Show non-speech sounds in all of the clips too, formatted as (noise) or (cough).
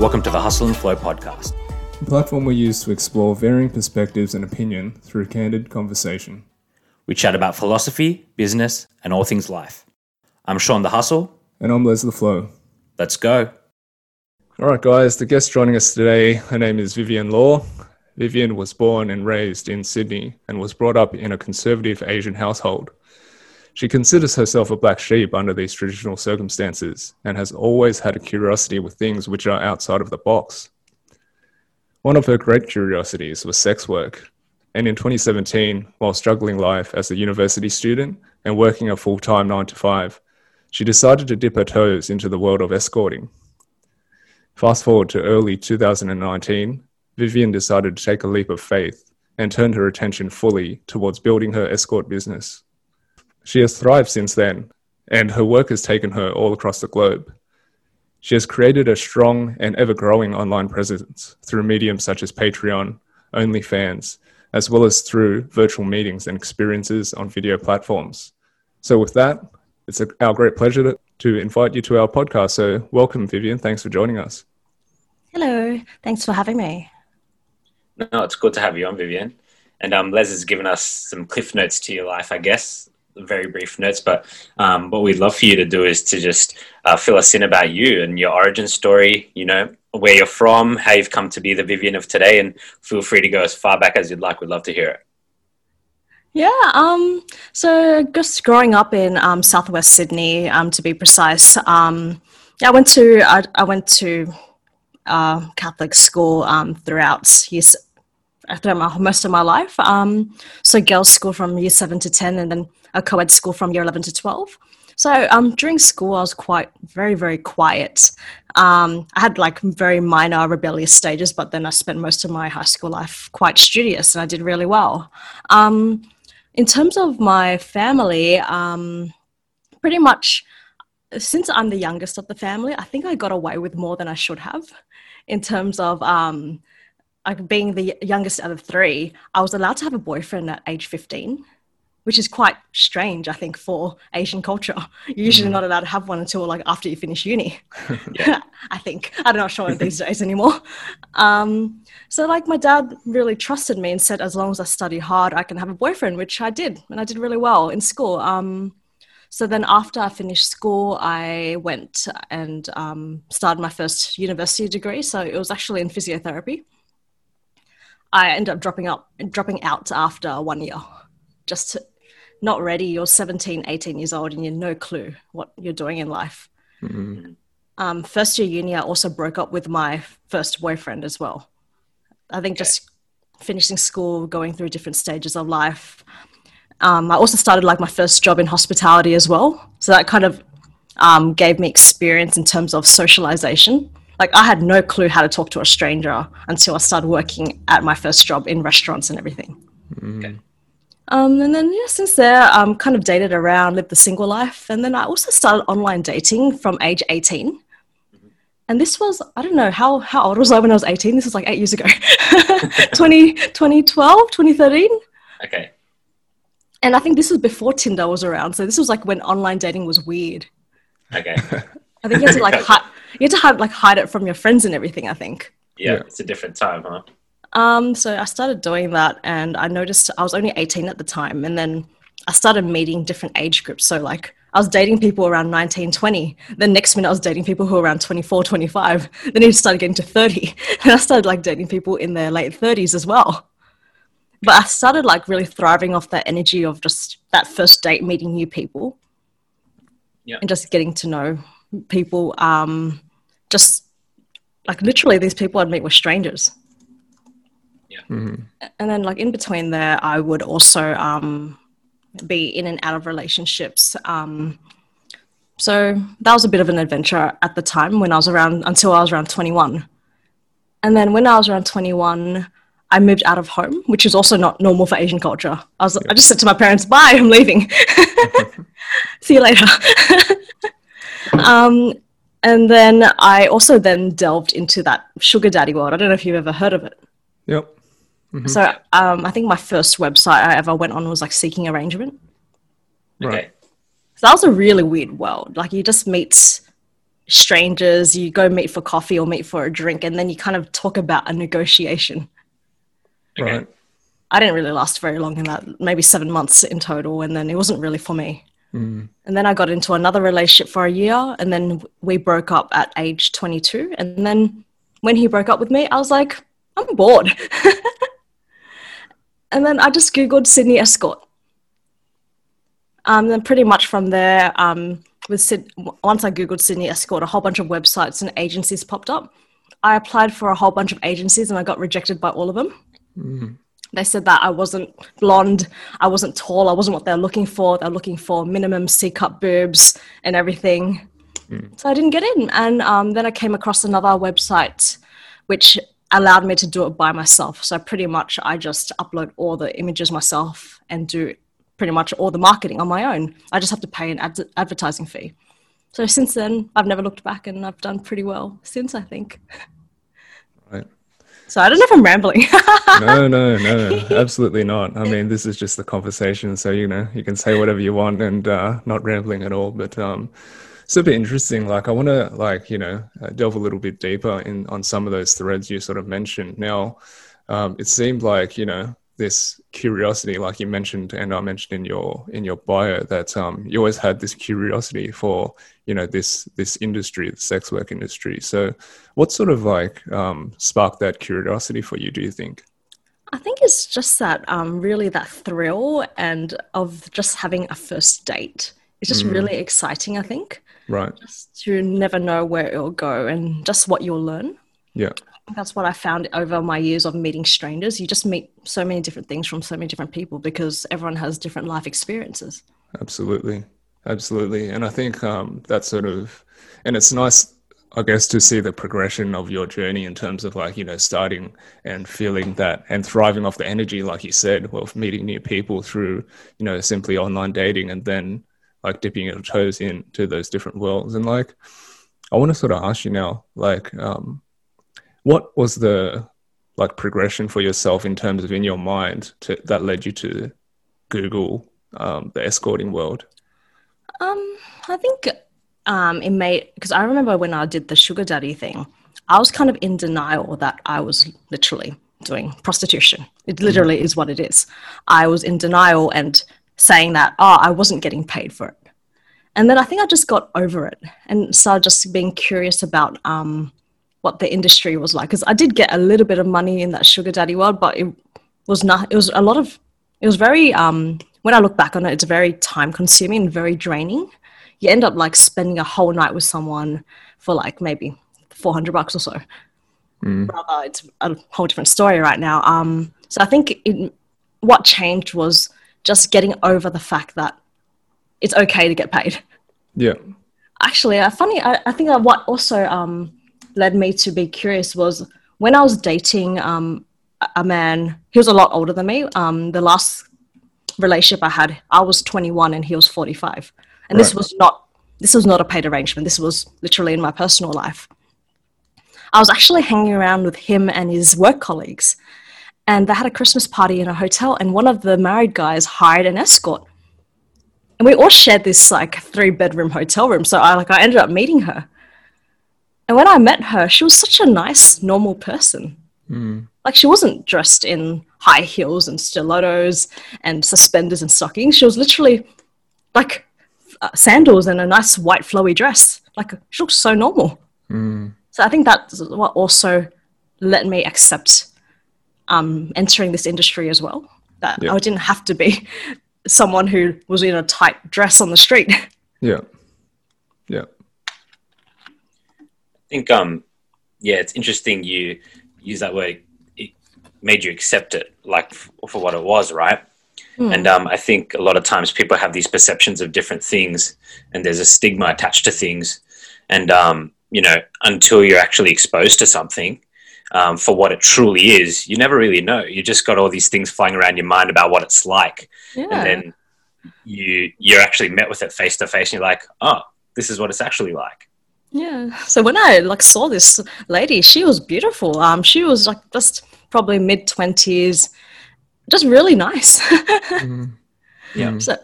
Welcome to the Hustle and Flow podcast. A platform we use to explore varying perspectives and opinion through candid conversation. We chat about philosophy, business, and all things life. I'm Shaun the Hustle. And I'm Les the Flow. Let's go. All right, guys, the guest joining us today, her name is Vivienne Law. Vivienne was born and raised in Sydney and was brought up in a conservative Asian household. She considers herself a black sheep under these traditional circumstances and has always had a curiosity with things which are outside of the box. One of her great curiosities was sex work, and in 2017, while struggling life as a university student and working a full time 9 to 5, she decided to dip her toes into the world of escorting. Fast forward to early 2019, Vivienne decided to take a leap of faith and turned her attention fully towards building her escort business. She has thrived since then, and her work has taken her all across the globe. She has created a strong and ever growing online presence through mediums such as Patreon, OnlyFans, as well as through virtual meetings and experiences on video platforms. So, with that, it's a, our great pleasure to, to invite you to our podcast. So, welcome, Vivienne. Thanks for joining us. Hello. Thanks for having me. No, it's good to have you on, Vivienne. And um, Les has given us some cliff notes to your life, I guess very brief notes, but um, what we'd love for you to do is to just uh, fill us in about you and your origin story, you know, where you're from, how you've come to be the Vivienne of today, and feel free to go as far back as you'd like. We'd love to hear it. Yeah, um, so just growing up in um, southwest Sydney, um, to be precise, um, yeah, I went to I, I went to uh, Catholic school um, throughout years throughout most of my life. Um, so girls' school from year seven to ten, and then a co-ed school from year 11 to 12. So um, during school, I was quite very, very quiet. Um, I had like very minor rebellious stages, but then I spent most of my high school life quite studious and I did really well. Um, in terms of my family, um, pretty much since I'm the youngest of the family, I think I got away with more than I should have in terms of um, like being the youngest out of three. I was allowed to have a boyfriend at age 15 which is quite strange, I think, for Asian culture. (laughs) You're usually mm. not allowed to have one until like after you finish uni. (laughs) (laughs) I think I'm not sure these days anymore. Um, so like my dad really trusted me and said, as long as I study hard, I can have a boyfriend, which I did, and I did really well in school. Um, so then after I finished school, I went and um, started my first university degree. So it was actually in physiotherapy. I ended up dropping up, dropping out after one year just not ready. You're 17, 18 years old and you have no clue what you're doing in life. Mm-hmm. Um, first year uni, I also broke up with my first boyfriend as well. I think just finishing school, going through different stages of life. Um, I also started like my first job in hospitality as well. So that kind of um, gave me experience in terms of socialization. Like I had no clue how to talk to a stranger until I started working at my first job in restaurants and everything. Mm-hmm. Okay. Um, and then, yeah, since there, um, kind of dated around, lived the single life. And then I also started online dating from age 18. And this was, I don't know, how, how old was I when I was 18? This was like eight years ago. (laughs) 20, 2012, 2013. Okay. And I think this was before Tinder was around. So this was like when online dating was weird. Okay. I think you had to like (laughs) hide, you had to hide, like hide it from your friends and everything, I think. Yeah, yeah. it's a different time, huh? Um, so I started doing that, and I noticed I was only 18 at the time, and then I started meeting different age groups. So like I was dating people around 19, 20. Then next minute I was dating people who were around 24, 25. (laughs) Then it started getting to 30. (laughs) And I started like dating people in their late 30s as well. But I started like really thriving off that energy of just that first date, meeting new people. Yeah. And just getting to know people. Um, just like literally these people I'd meet were strangers. Mm-hmm. And then, like in between there, I would also um, be in and out of relationships. Um, so that was a bit of an adventure at the time when I was around until I was around 21. And then when I was around 21, I moved out of home, which is also not normal for Asian culture. I was, yeah. I just said to my parents, "Bye, I'm leaving. (laughs) See you later." (laughs) um, and then I also then delved into that sugar daddy world. I don't know if you've ever heard of it. Yep. Mm-hmm. So um, I think my first website I ever went on was like Seeking Arrangement. Right. So that was a really weird world. Like you just meet strangers. You go meet for coffee or meet for a drink, and then you kind of talk about a negotiation. Right. I didn't really last very long in that, maybe seven months in total, and then it wasn't really for me. Mm. And then I got into another relationship for a year, and then we broke up at age 22. And then when he broke up with me, I was like, I'm bored. (laughs) and then I just Googled Sydney escort. Um, then pretty much from there, um, with Syd- once I Googled Sydney escort, a whole bunch of websites and agencies popped up. I applied for a whole bunch of agencies and I got rejected by all of them. Mm. They said that I wasn't blonde, I wasn't tall, I wasn't what they're looking for. They're looking for minimum C cup boobs and everything. So I didn't get in. And um, then I came across another website which allowed me to do it by myself. So pretty much I just upload all the images myself and do pretty much all the marketing on my own. I just have to pay an ad- advertising fee. So since then, I've never looked back and I've done pretty well since, I think. Right. So I don't know if I'm rambling. No, no, no, (laughs) absolutely not. I mean, this is just the conversation, so you know, you can say whatever you want and uh, not rambling at all. But um, super interesting. Like, I want to like you know uh, delve a little bit deeper in on some of those threads you sort of mentioned. Now, um, it seemed like you know this curiosity, like you mentioned, and I mentioned in your in your bio that um, you always had this curiosity for you know this this industry, the sex work industry. So, what sort of like um, sparked that curiosity for you? Do you think? I think it's just that um, really that thrill and of just having a first date. It's just really exciting, I think, Right. just to never know where it'll go and just what you'll learn. Yeah. That's what I found over my years of meeting strangers. You just meet so many different things from so many different people because everyone has different life experiences. Absolutely. Absolutely. And I think um, that sort of, and it's nice, I guess, to see the progression of your journey in terms of like, you know, starting and feeling that and thriving off the energy, like you said, of meeting new people through, you know, simply online dating and then like dipping your toes into those different worlds. And like, I want to sort of ask you now, like, um, what was the like progression for yourself in terms of in your mind to, that led you to Google um, the escorting world? Um, I think um, it made because I remember when I did the sugar daddy thing, I was kind of in denial that I was literally doing prostitution. It literally is what it is. I was in denial and saying that oh, I wasn't getting paid for it. And then I think I just got over it and started just being curious about um, what the industry was like. Because I did get a little bit of money in that sugar daddy world, but it was not. It was a lot of. It was very. Um, when I look back on it, it's very time consuming and very draining. You end up like spending a whole night with someone for like maybe four hundred bucks or so. Rather, it's a whole different story right now. Um, so I think it, what changed was just getting over the fact that it's okay to get paid. Yeah. Actually, uh, funny, I, I think that what also um, led me to be curious was when I was dating um, a- man, he was a lot older than me. Um, the last relationship I had, I was 21 and he was 45. And this was not this was not a paid arrangement. This was literally in my personal life. I was actually hanging around with him and his work colleagues. And they had a Christmas party in a hotel, and one of the married guys hired an escort. And we all shared this like three bedroom hotel room. So I like I ended up meeting her. And when I met her, she was such a nice, normal person. Like she wasn't dressed in high heels and stilettos and suspenders and stockings. She was literally like uh, sandals and a nice white flowy dress. Like she looked so normal. So I think that's what also let me accept um, entering this industry as well. That. I didn't have to be (laughs) someone who was in a tight dress on the street. (laughs) Yeah. Yeah. I think um yeah, it's interesting you use that word. It made you accept it like f- for what it was, right? And um, I think a lot of times people have these perceptions of different things, and there's a stigma attached to things. And um, you know, until you're actually exposed to something um, for what it truly is, you never really know. You just got all these things flying around your mind about what it's like, yeah. and then you you're actually met with it face to face, and you're like, oh, this is what it's actually like. Yeah. So when I like saw this lady, she was beautiful. Um, she was like just probably mid twenties, just really nice. (laughs) Yeah. so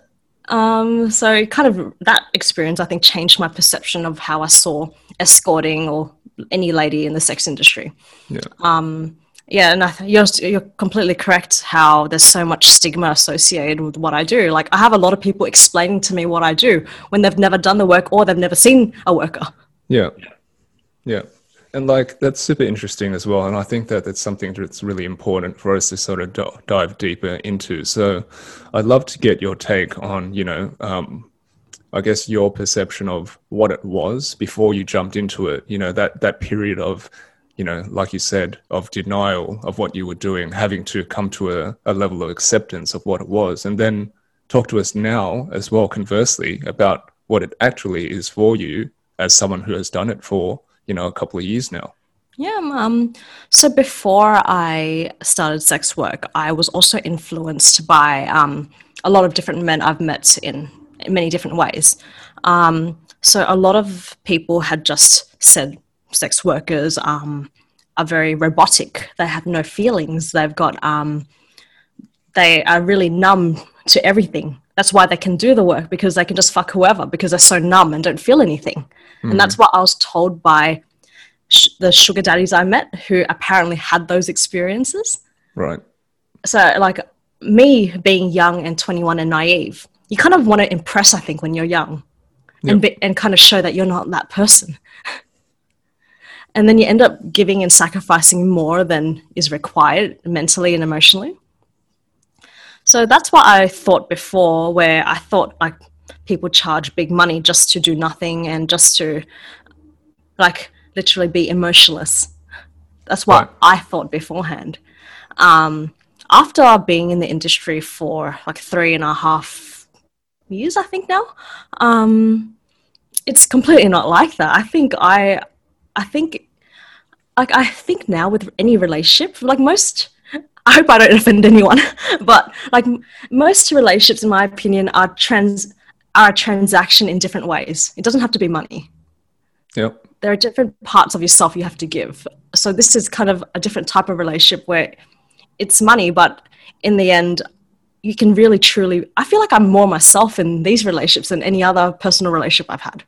Um, so kind of that experience, I think, changed my perception of how I saw escorting or any lady in the sex industry. Yeah. Um, yeah, and I th- you're you're completely correct. How there's so much stigma associated with what I do. Like I have a lot of people explaining to me what I do when they've never done the work or they've never seen a worker. Yeah. Yeah. And like that's super interesting as well. And I think that that's something that's really important for us to sort of dive deeper into. So I'd love to get your take on, you know, um, I guess your perception of what it was before you jumped into it. You know, that that period of, you know, like you said, of denial of what you were doing, having to come to a, a level of acceptance of what it was, and then talk to us now as well, conversely, about what it actually is for you as someone who has done it for you know a couple of years now. Yeah um so before i started sex work i was also influenced by um, a lot of different men i've met in, in many different ways. Um, so a lot of people had just said sex workers um, are very robotic. They have no feelings. They've got um, they are really numb to everything. That's why they can do the work because they can just fuck whoever because they're so numb and don't feel anything Mm. And that's what I was told by sh- the sugar daddies I met who apparently had those experiences. Right. So, like me being young and 21 and naive, you kind of want to impress, I think, when you're young yep. and, be- and kind of show that you're not that person. (laughs) and then you end up giving and sacrificing more than is required mentally and emotionally. So that's what I thought before, where I thought like people charge big money just to do nothing and just to like literally be emotionless. That's what right. I thought beforehand. Um, after being in the industry for like three and a half years, I think now, um, it's completely not like that. I think I, I think, like I think now with any relationship, like most I hope I don't offend anyone, (laughs) but like most relationships, in my opinion, are trans are a transaction in different ways. It doesn't have to be money. Yep. There are different parts of yourself you have to give. So this is kind of a different type of relationship where it's money, but in the end, you can really truly. I feel like I'm more myself in these relationships than any other personal relationship I've had.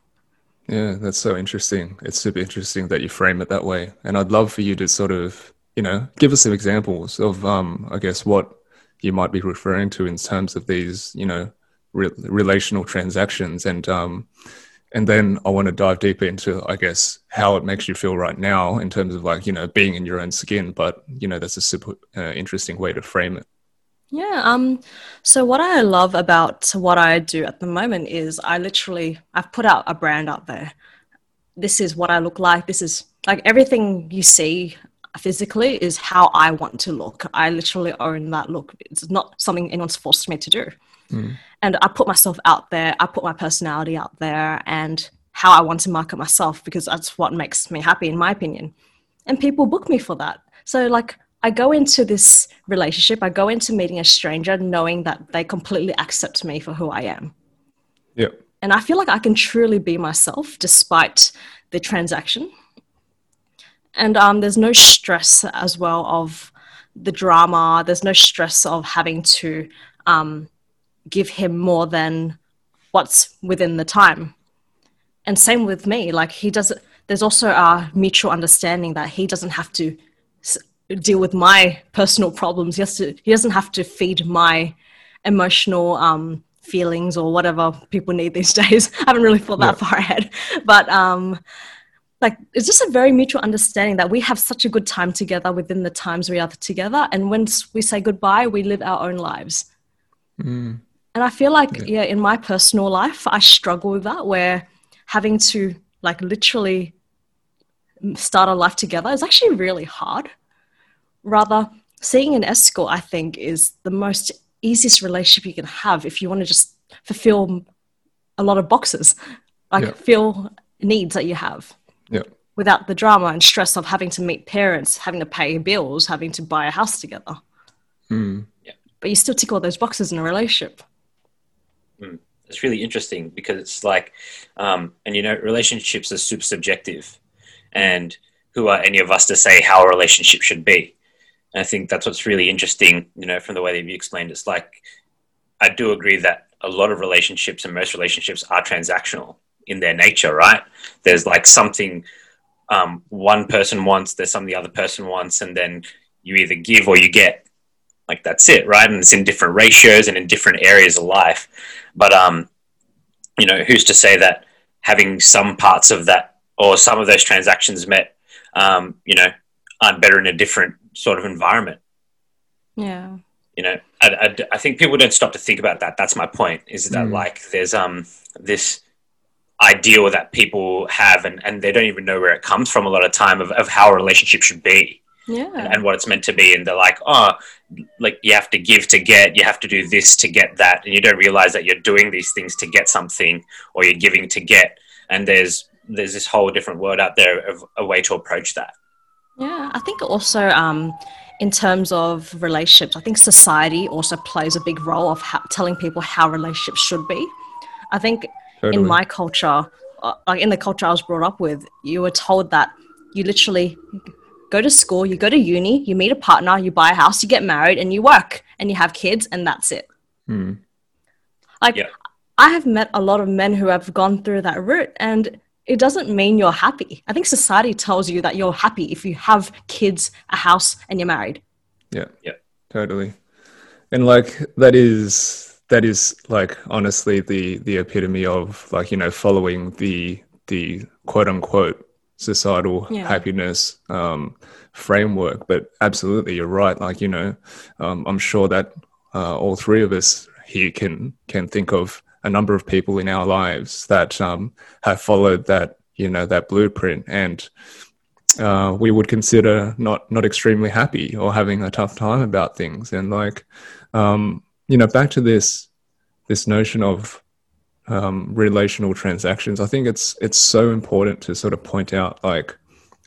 Yeah, that's so interesting. It's super interesting that you frame it that way. And I'd love for you to sort of, you know, give us some examples of, um, I guess, what you might be referring to in terms of these, you know, re- relational transactions and um, and then I want to dive deeper into, I guess, how it makes you feel right now in terms of like you know being in your own skin. But you know that's a super uh, interesting way to frame it. Yeah. Um. So what I love about what I do at the moment is I literally I've put out a brand out there. This is what I look like. This is like everything you see physically is how I want to look. I literally own that look. It's not something anyone's forced me to do. Mm. And I put myself out there, I put my personality out there and how I want to market myself because that's what makes me happy, in my opinion. And people book me for that. So, like, I go into this relationship, I go into meeting a stranger knowing that they completely accept me for who I am. Yeah. And I feel like I can truly be myself despite the transaction. And um, there's no stress as well of the drama, there's no stress of having to um, give him more than what's within the time. And same with me, like he doesn't, there's also a mutual understanding that he doesn't have to deal with my personal problems. He, has to, he doesn't have to feed my emotional um, feelings or whatever people need these (laughs) days. I haven't really thought that yeah. far ahead. But um, like it's just a very mutual understanding that we have such a good time together within the times we are together. And once we say goodbye, we live our own lives. Mm. And I feel like, yeah. yeah, in my personal life, I struggle with that where having to like literally start a life together is actually really hard. Rather, seeing an escort, I think, is the most easiest relationship you can have if you want to just fulfill a lot of boxes, like yeah. fill needs that you have. Yeah. Without the drama and stress of having to meet parents, having to pay bills, having to buy a house together. Mm. Yeah. But you still tick all those boxes in a relationship. It's really interesting because it's like, um, and you know, relationships are super subjective, and who are any of us to say how a relationship should be? And I think that's what's really interesting, you know, from the way that you explained. It's like, I do agree that a lot of relationships and most relationships are transactional in their nature, right? There's like something um, one person wants, there's something the other person wants, and then you either give or you get. Like that's it, right? And it's in different ratios and in different areas of life. But um, you know, who's to say that having some parts of that or some of those transactions met, um, you know, aren't better in a different sort of environment? Yeah. You know, I, I, I think people don't stop to think about that. That's my point. Is that Mm. like there's um this ideal that people have and, and they don't even know where it comes from a lot of time of, of how a relationship should be Yeah. and, and what it's meant to be and they're like oh like you have to give to get you have to do this to get that and you don't realize that you're doing these things to get something or you're giving to get and there's there's this whole different world out there of a way to approach that Yeah, I think also um, in terms of relationships, I think society also plays a big role of how, telling people how relationships should be. I think Totally. in my culture, uh, like in the culture I was brought up with, you were told that you literally go to school, you go to uni, you meet a partner, you buy a house, you get married, and you work and you have kids, and that's it. Mm. Like, Yeah. I have met a lot of men who have gone through that route, and it doesn't mean you're happy. I think society tells you that you're happy if you have kids, a house, and you're married. Yeah. Yeah. Totally. And like that is that is like honestly the the epitome of like, you know, following the the quote unquote societal Yeah. happiness um framework. But absolutely you're right. Like, you know, um I'm sure that uh all three of us here can can think of a number of people in our lives that um have followed that, you know, that blueprint and uh, we would consider not not extremely happy or having a tough time about things and like um, you know back to this this notion of um, relational transactions. I think it's it's so important to sort of point out like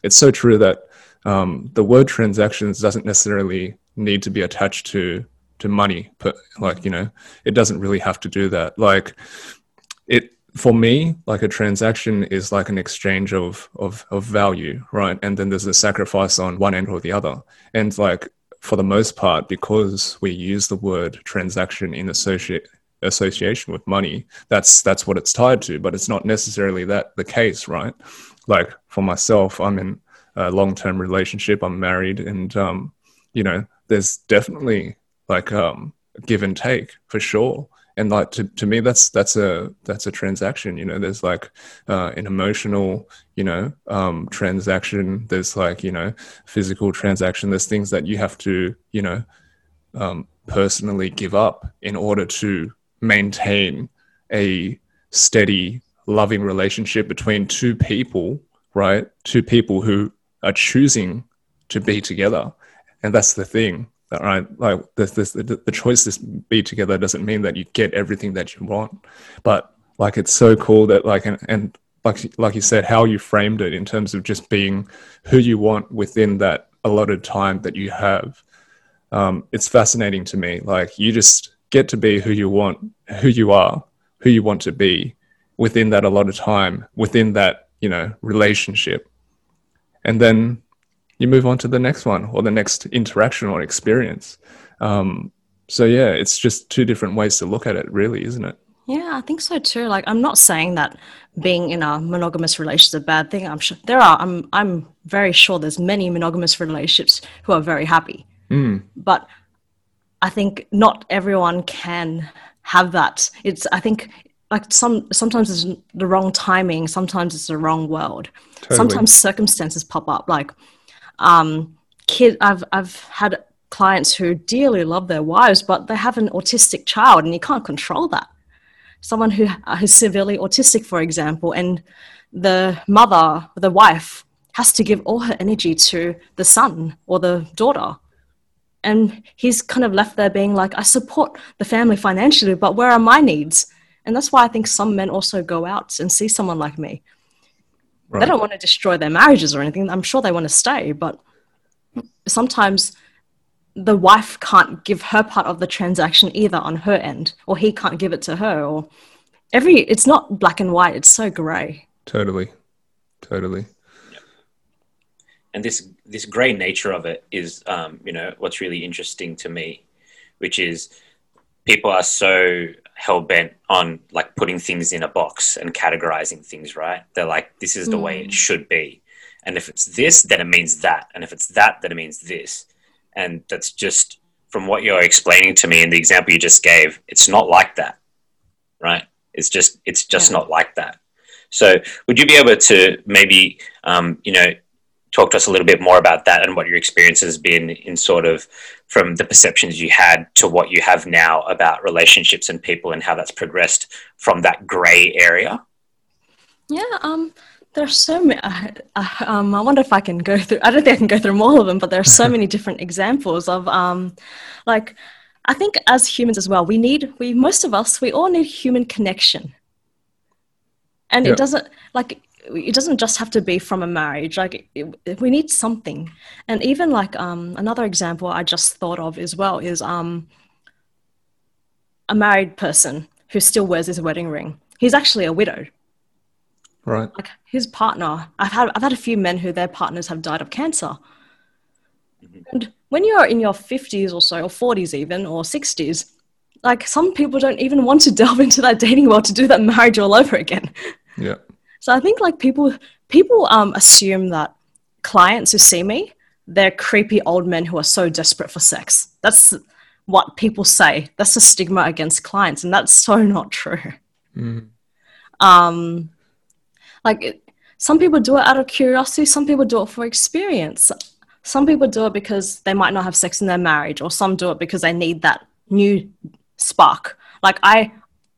it's so true that um, the word transactions doesn't necessarily need to be attached to to money but like you know it doesn't really have to do that. Like it for me like a transaction is like an exchange of of of value right? And then there's a sacrifice on one end or the other. And like for the most part because we use the word transaction in associate association with money that's that's what it's tied to but it's not necessarily that the case right? Like for myself i'm in a long-term relationship i'm married and um you know there's definitely like um give and take for sure. And like to, to me that's that's a that's a transaction you know? There's like uh, an emotional you know um, transaction there's like you know physical transaction there's things that you have to you know um, personally give up in order to maintain a steady loving relationship between two people right? Two people who are choosing to be together. And that's the thing right? Like this the, the choice to be together doesn't mean that you get everything that you want. But like it's so cool that like and, and like like you said how you framed it in terms of just being who you want within that allotted time that you have um, it's fascinating to me. Like you just get to be who you want who you are who you want to be within that a lot of time within that you know relationship and then you move on to the next one or the next interaction or experience. Um, so yeah, it's just two different ways to look at it, really, isn't it? Yeah, I think so too. Like, I'm not saying that being in a monogamous relationship is a bad thing. I'm sure there are. I'm. I'm very sure there's many monogamous relationships who are very happy. Mm, But I think not everyone can have that. It's. I think like some. Sometimes it's the wrong timing. Sometimes it's the wrong world. totally. Sometimes circumstances pop up. Like, um, kid. I've I've had clients who dearly love their wives, but they have an autistic child, and you can't control that someone who who's severely autistic, for example, and the mother, the wife, has to give all her energy to the son or the daughter. And he's kind of left there being like, I support the family financially, but where are my needs? And that's why I think some men also go out and see someone like me. They don't want to destroy their marriages or anything. I'm sure they want to stay, but sometimes the wife can't give her part of the transaction either on her end, or he can't give it to her, or every it's not black and white, it's so grey. Totally, totally. And this this gray nature of it is um, you know what's really interesting to me which is people are so hell bent on like putting things in a box and categorizing things, right? They're like, this is the mm. way it should be. And if it's this, then it means that. And if it's that, then it means this. And that's just from what you're explaining to me in the example you just gave, it's not like that, right? It's just, it's just yeah. not like that. So would you be able to maybe, um, you know, talk to us a little bit more about that and what your experience has been in sort of from the perceptions you had to what you have now about relationships and people and how that's progressed from that gray area? Yeah, um, there's so many. Uh, uh, um, I wonder if I can go through. I don't think I can go through all of them, but there are so (laughs) many different examples of, um, like, I think as humans as well, we need we most of us we all need human connection, and it doesn't like it doesn't just have to be from a marriage like it, we need something. And even like um, another example i just thought of as well is um, a married person who still wears his wedding ring. He's actually a widow. Right. Like his partner i've had i've had a few men who their partners have died of cancer. Mm-hmm. and when you're in your 50s or so or 40s even or 60s like some people don't even want to (laughs) delve into that dating world to do that marriage all over again. Yeah so I think like people people um, assume that clients who see me, they're creepy old men who are so desperate for sex. That's what people say. That's a stigma against clients, and that's so (laughs) not true. Mm. Um, like it, some people do it out of curiosity. Some people do it for experience. Some people do it because they might not have sex in their marriage, or some do it because they need that new spark. Like I,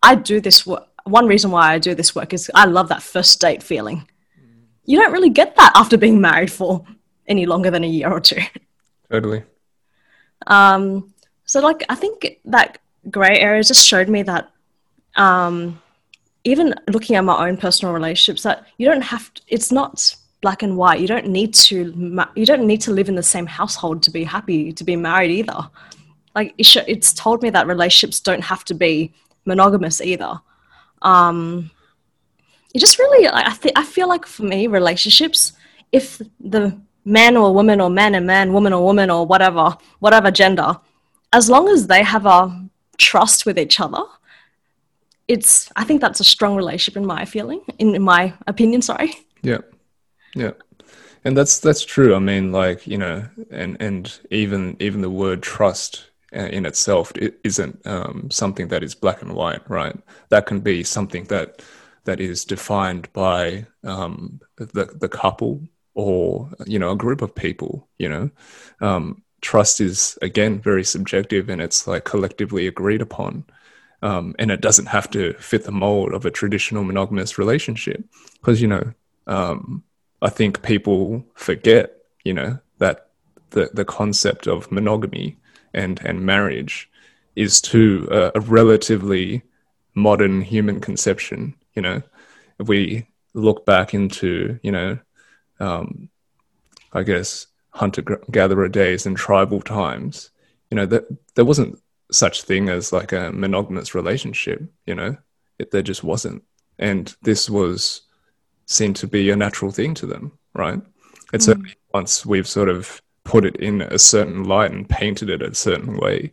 I do this work one reason why I do this work is I love that first date feeling. You don't really get that after being married for any longer than a year or two. Totally. Um, so, like, I think that gray area just showed me that um, even looking at my own personal relationships, that you don't have to, it's not black and white. You don't need to you don't need to live in the same household to be happy to be married either. Like, it's told me that relationships don't have to be monogamous either um, it just really I think I feel like for me relationships, if the man or woman or man and man, woman or woman or whatever, whatever gender, as long as they have a trust with each other, it's I think that's a strong relationship in my feeling, in, in my opinion. Sorry. Yeah, yeah, and that's that's true. I mean, like you know, and and even even the word trust in itself it isn't um, something that is black and white, right? That can be something that that is defined by um, the the couple or you know a group of people. You know, um, trust is again very subjective and it's like collectively agreed upon. Um, and it doesn't have to fit the mold of a traditional monogamous relationship because you know um, I think people forget you know that the the concept of monogamy and and marriage is to a, a relatively modern human conception. You know, if we look back into you know, um, I guess hunter gatherer days and tribal times, you know that there wasn't such thing as like a monogamous relationship. You know, it, there just wasn't, and this was seen to be a natural thing to them, right? It's mm. only once we've sort of put it in a certain light and painted it a certain way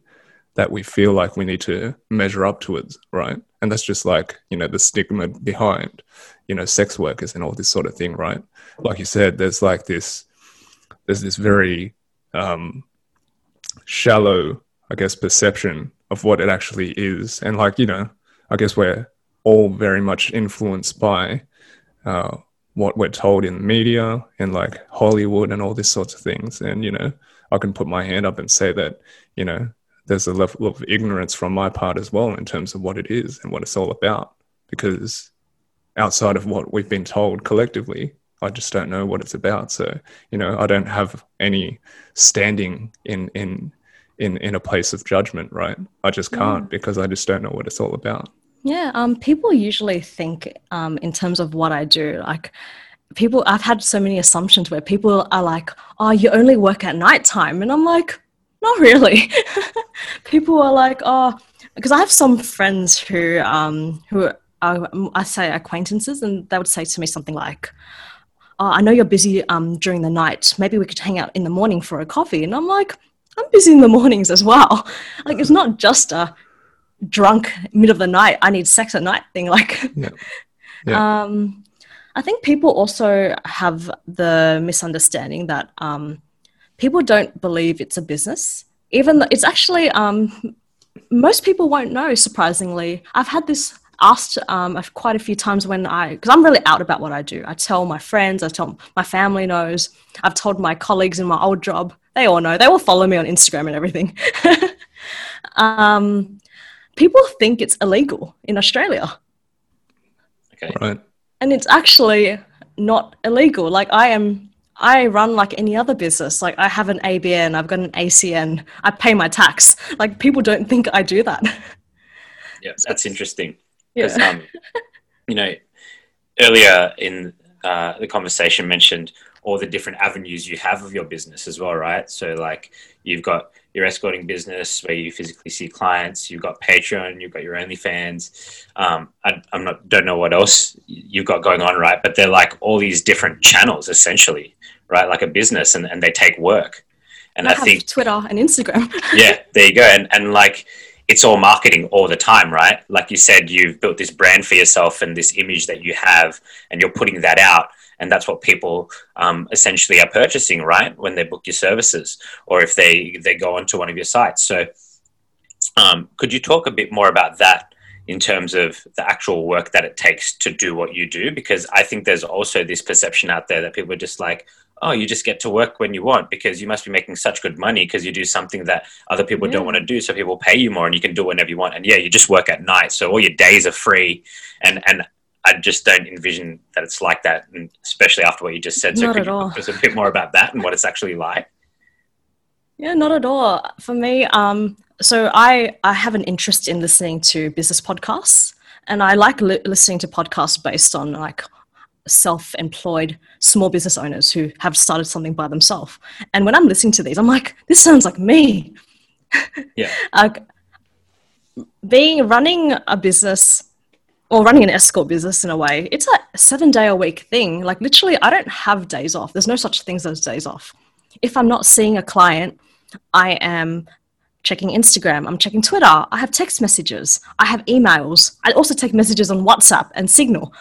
that we feel like we need to measure up to it, right? And that's just like, you know, the stigma behind, you know, sex workers and all this sort of thing, right? Like you said, there's like this, there's this very um, shallow, I guess, perception of what it actually is. And like, you know, I guess we're all very much influenced by uh, what we're told in the media and like Hollywood and all these sorts of things. And, you know, I can put my hand up and say that, you know, there's a level of ignorance from my part as well in terms of what it is and what it's all about. Because outside of what we've been told collectively, I just don't know what it's about. So, you know, I don't have any standing in in in in a place of judgment, right? I just mm. can't yeah. because I just don't know what it's all about. Yeah, um, people usually think um, in terms of what I do. Like, people, I've had so many assumptions where people are like, "Oh, you only work at nighttime," and I'm like, "Not really." (laughs) people are like, "Oh," because I have some friends who, um, who are, I say acquaintances, and they would say to me something like, oh, "I know you're busy um, during the night. Maybe we could hang out in the morning for a coffee." And I'm like, "I'm busy in the (laughs) mornings as well. Like, it's not just a drunk middle of the night, I need sex at night thing. (laughs) Like, Yeah. (laughs) Yeah. um, I think people also have the misunderstanding that um, people don't believe it's a business, even though it's actually, um, most people won't know, surprisingly. I've had this asked um, quite a few times when I, because I'm really out about what I do. I tell my friends, I tell my family knows, I've told my colleagues in my old job, they all know, they all follow me on Instagram and everything. (laughs) um, people think it's illegal in Australia Okay. Right. and it's actually not illegal like i am i run like any other business like i have an abn i've got an acn i pay my tax like people don't think i do that Yeah, (laughs) that's interesting. yeah 'Cause, um, you know, earlier in uh, the conversation mentioned all the different avenues you have of your business as well, right? So, like, you've got your escorting business where you physically see clients. You've got Patreon. You've got your OnlyFans. Um, I, I'm not don't know what else you've got going on, right? But they're like all these different channels, essentially, right? Like a business, and, and they take work. And i I think twitter and instagram yeah, (laughs) there you go. And and like it's all marketing all the time, right? Like you said, you've built this brand for yourself and this image that you have, and you're putting that out, and that's what people um, essentially are purchasing, right? When they book your services, or if they they go onto one of your sites. So, um, could you talk a bit more about that? In terms of the actual work that it takes to do what you do, because I think there's also this perception out there that people are just like, oh, you just get to work when you want because you must be making such good money because you do something that other people don't want to do. So people pay you more and you can do whenever you want. And yeah, you just work at night. So all your days are free. And, and I just don't envision that it's like that. And especially after what you just said. So Not could you all. talk to us a bit more about that and what it's actually like? Yeah, not at all. For me, um, so I I have an interest in listening to business podcasts, and I like li- listening to podcasts based on like self-employed small business owners who have started something by themselves. And when I'm listening to these, I'm like, this sounds like me. Yeah. (laughs) Like being running a business or running an escort business in a way, it's a seven day a week thing. Like literally, I don't have days off. There's no such things as days off. If I'm not seeing a client, I am checking Instagram, I'm checking Twitter, I have text messages, I have emails. I also take messages on WhatsApp and Signal.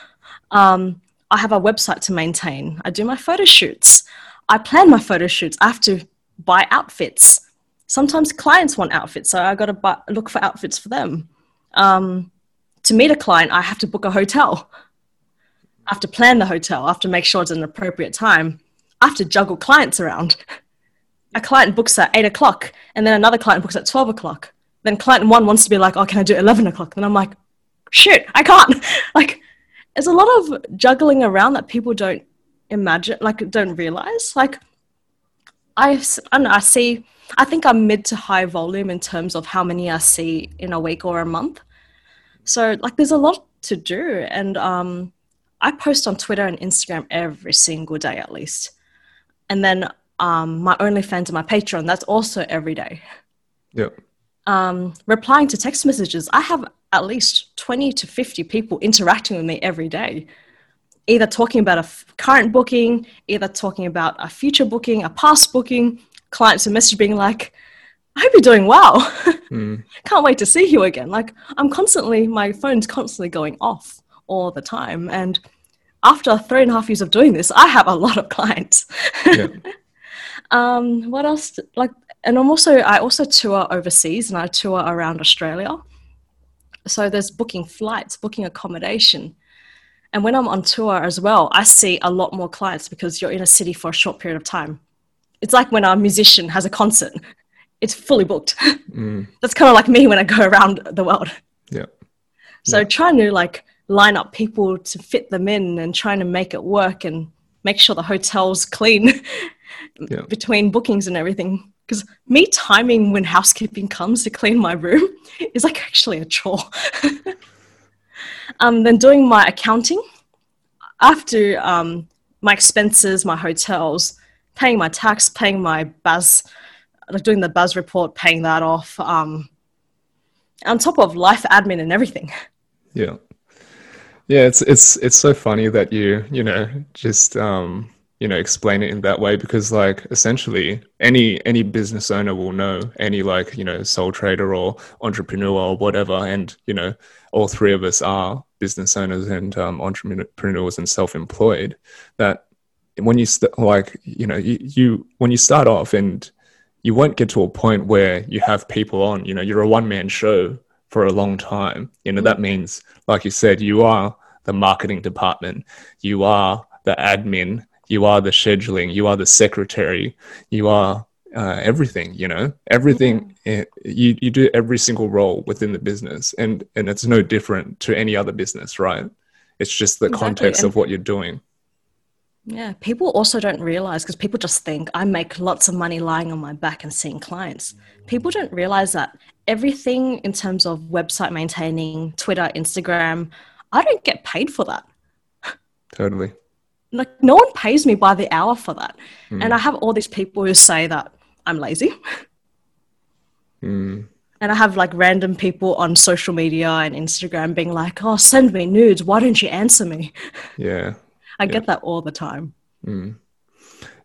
Um, I have a website to maintain. I do my photo shoots. I plan my photo shoots. I have to buy outfits. Sometimes clients want outfits, so I got to look for outfits for them. Um, to meet a client, I have to book a hotel. I have to plan the hotel. I have to make sure it's an appropriate time. I have to juggle clients around. A client books at eight o'clock, and then another client books at 12 o'clock. Then client one wants to be like, oh, can I do 11 o'clock? Then I'm like, shit, I can't. (laughs) like, there's a lot of juggling around that people don't imagine, like, don't realize. Like, I, I don't know, I see, I think I'm mid to high volume in terms of how many I see in a week or a month. So, like, there's a lot to do. And um, I post on Twitter and Instagram every single day at least. And then um, my OnlyFans and my Patreon, that's also every day. Yeah. Um, replying to text messages, I have at least 20 to 50 people interacting with me every day, either talking about a f- current booking, either talking about a future booking, a past booking, clients who message being like, I hope you're doing well. (laughs) Mm. Can't wait to see you again. Like, I'm constantly, my phone's constantly going off all the time. And after three and a half years of doing this, I have a (laughs) lot of clients. Yeah. (laughs) um, what else? Like, and I'm also I also tour overseas and I tour around Australia. So there's booking flights, booking accommodation, and when I'm on tour as well, I see a lot more clients because you're in a city for a short period of time. It's like when a musician has a concert; it's fully booked. Mm. That's kind of like me when I go (laughs) around the world. Yeah. So Yeah. trying to like line up people to fit them in and trying to make it work and make sure the hotel's clean (laughs) Yeah. between bookings and everything. Because me timing when housekeeping comes to clean my room (laughs) is like actually a chore. (laughs) um, then doing my accounting after um, my expenses, my hotels, paying my tax, paying my BAS, like doing the BAS report, paying that off. Um, on top of life admin and everything. (laughs) Yeah. Yeah, it's it's it's so funny that you, you know, just um you know explain it in that way because like essentially any any business owner will know any like you know sole trader or entrepreneur or whatever and you know all three of us are business owners and um, entrepreneurs and self-employed that when you st- like you know you, you when you start off and you won't get to a point where you have people on you know you're a one-man show for a long time you know that mm. means like you said you are the marketing department you are the admin you are the scheduling you are the secretary you are uh, everything you know? Everything yeah. you, you do every single role within the business and and it's no different to any other business right? It's just the exactly. context and of what you're doing. Yeah people also don't realize because people just think i make lots of money lying on my back and seeing clients. People don't realize that everything in terms of website maintaining twitter instagram i don't get paid for that. Totally like no one pays me by the hour for that mm. and i have all these people who say that i'm lazy mm. and i have like random people on social media and instagram being like oh send me nudes why don't you answer me (laughs) yeah i yeah. get that all the time mm.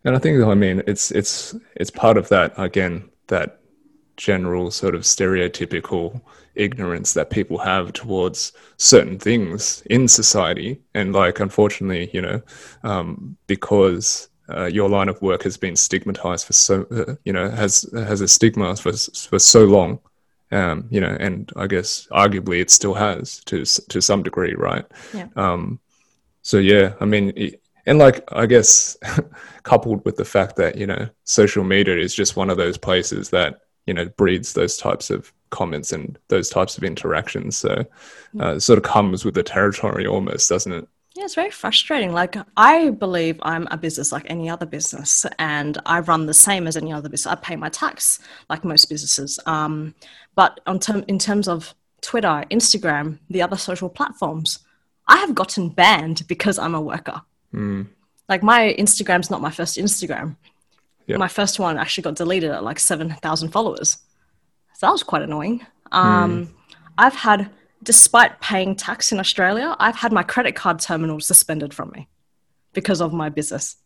and i think i mean it's it's it's part of that again that general sort of stereotypical ignorance that people have towards certain things in society and like unfortunately you know um, because uh, your line of work has been stigmatized for so uh, you know has has a stigma for for so long um, you know and i guess arguably it still has to to some degree right yeah. um so yeah i mean it, and like i guess (laughs) coupled with the fact that you know social media is just one of those places that you know breeds those types of comments and those types of interactions. So uh, it sort of comes with the territory almost doesn't it? Yeah it's very frustrating. Like i believe i'm a business like any other business and i run the same as any other business. I pay my tax like most businesses. Um, but on term, in terms of twitter instagram the other social platforms i have gotten banned because i'm a worker. Mm. like my instagram's not my first instagram Yep. My first one actually got deleted at like 7,000 followers. So that was quite annoying. Um, mm. I've had, despite paying tax in Australia, I've had my credit card terminal suspended from me because of my business.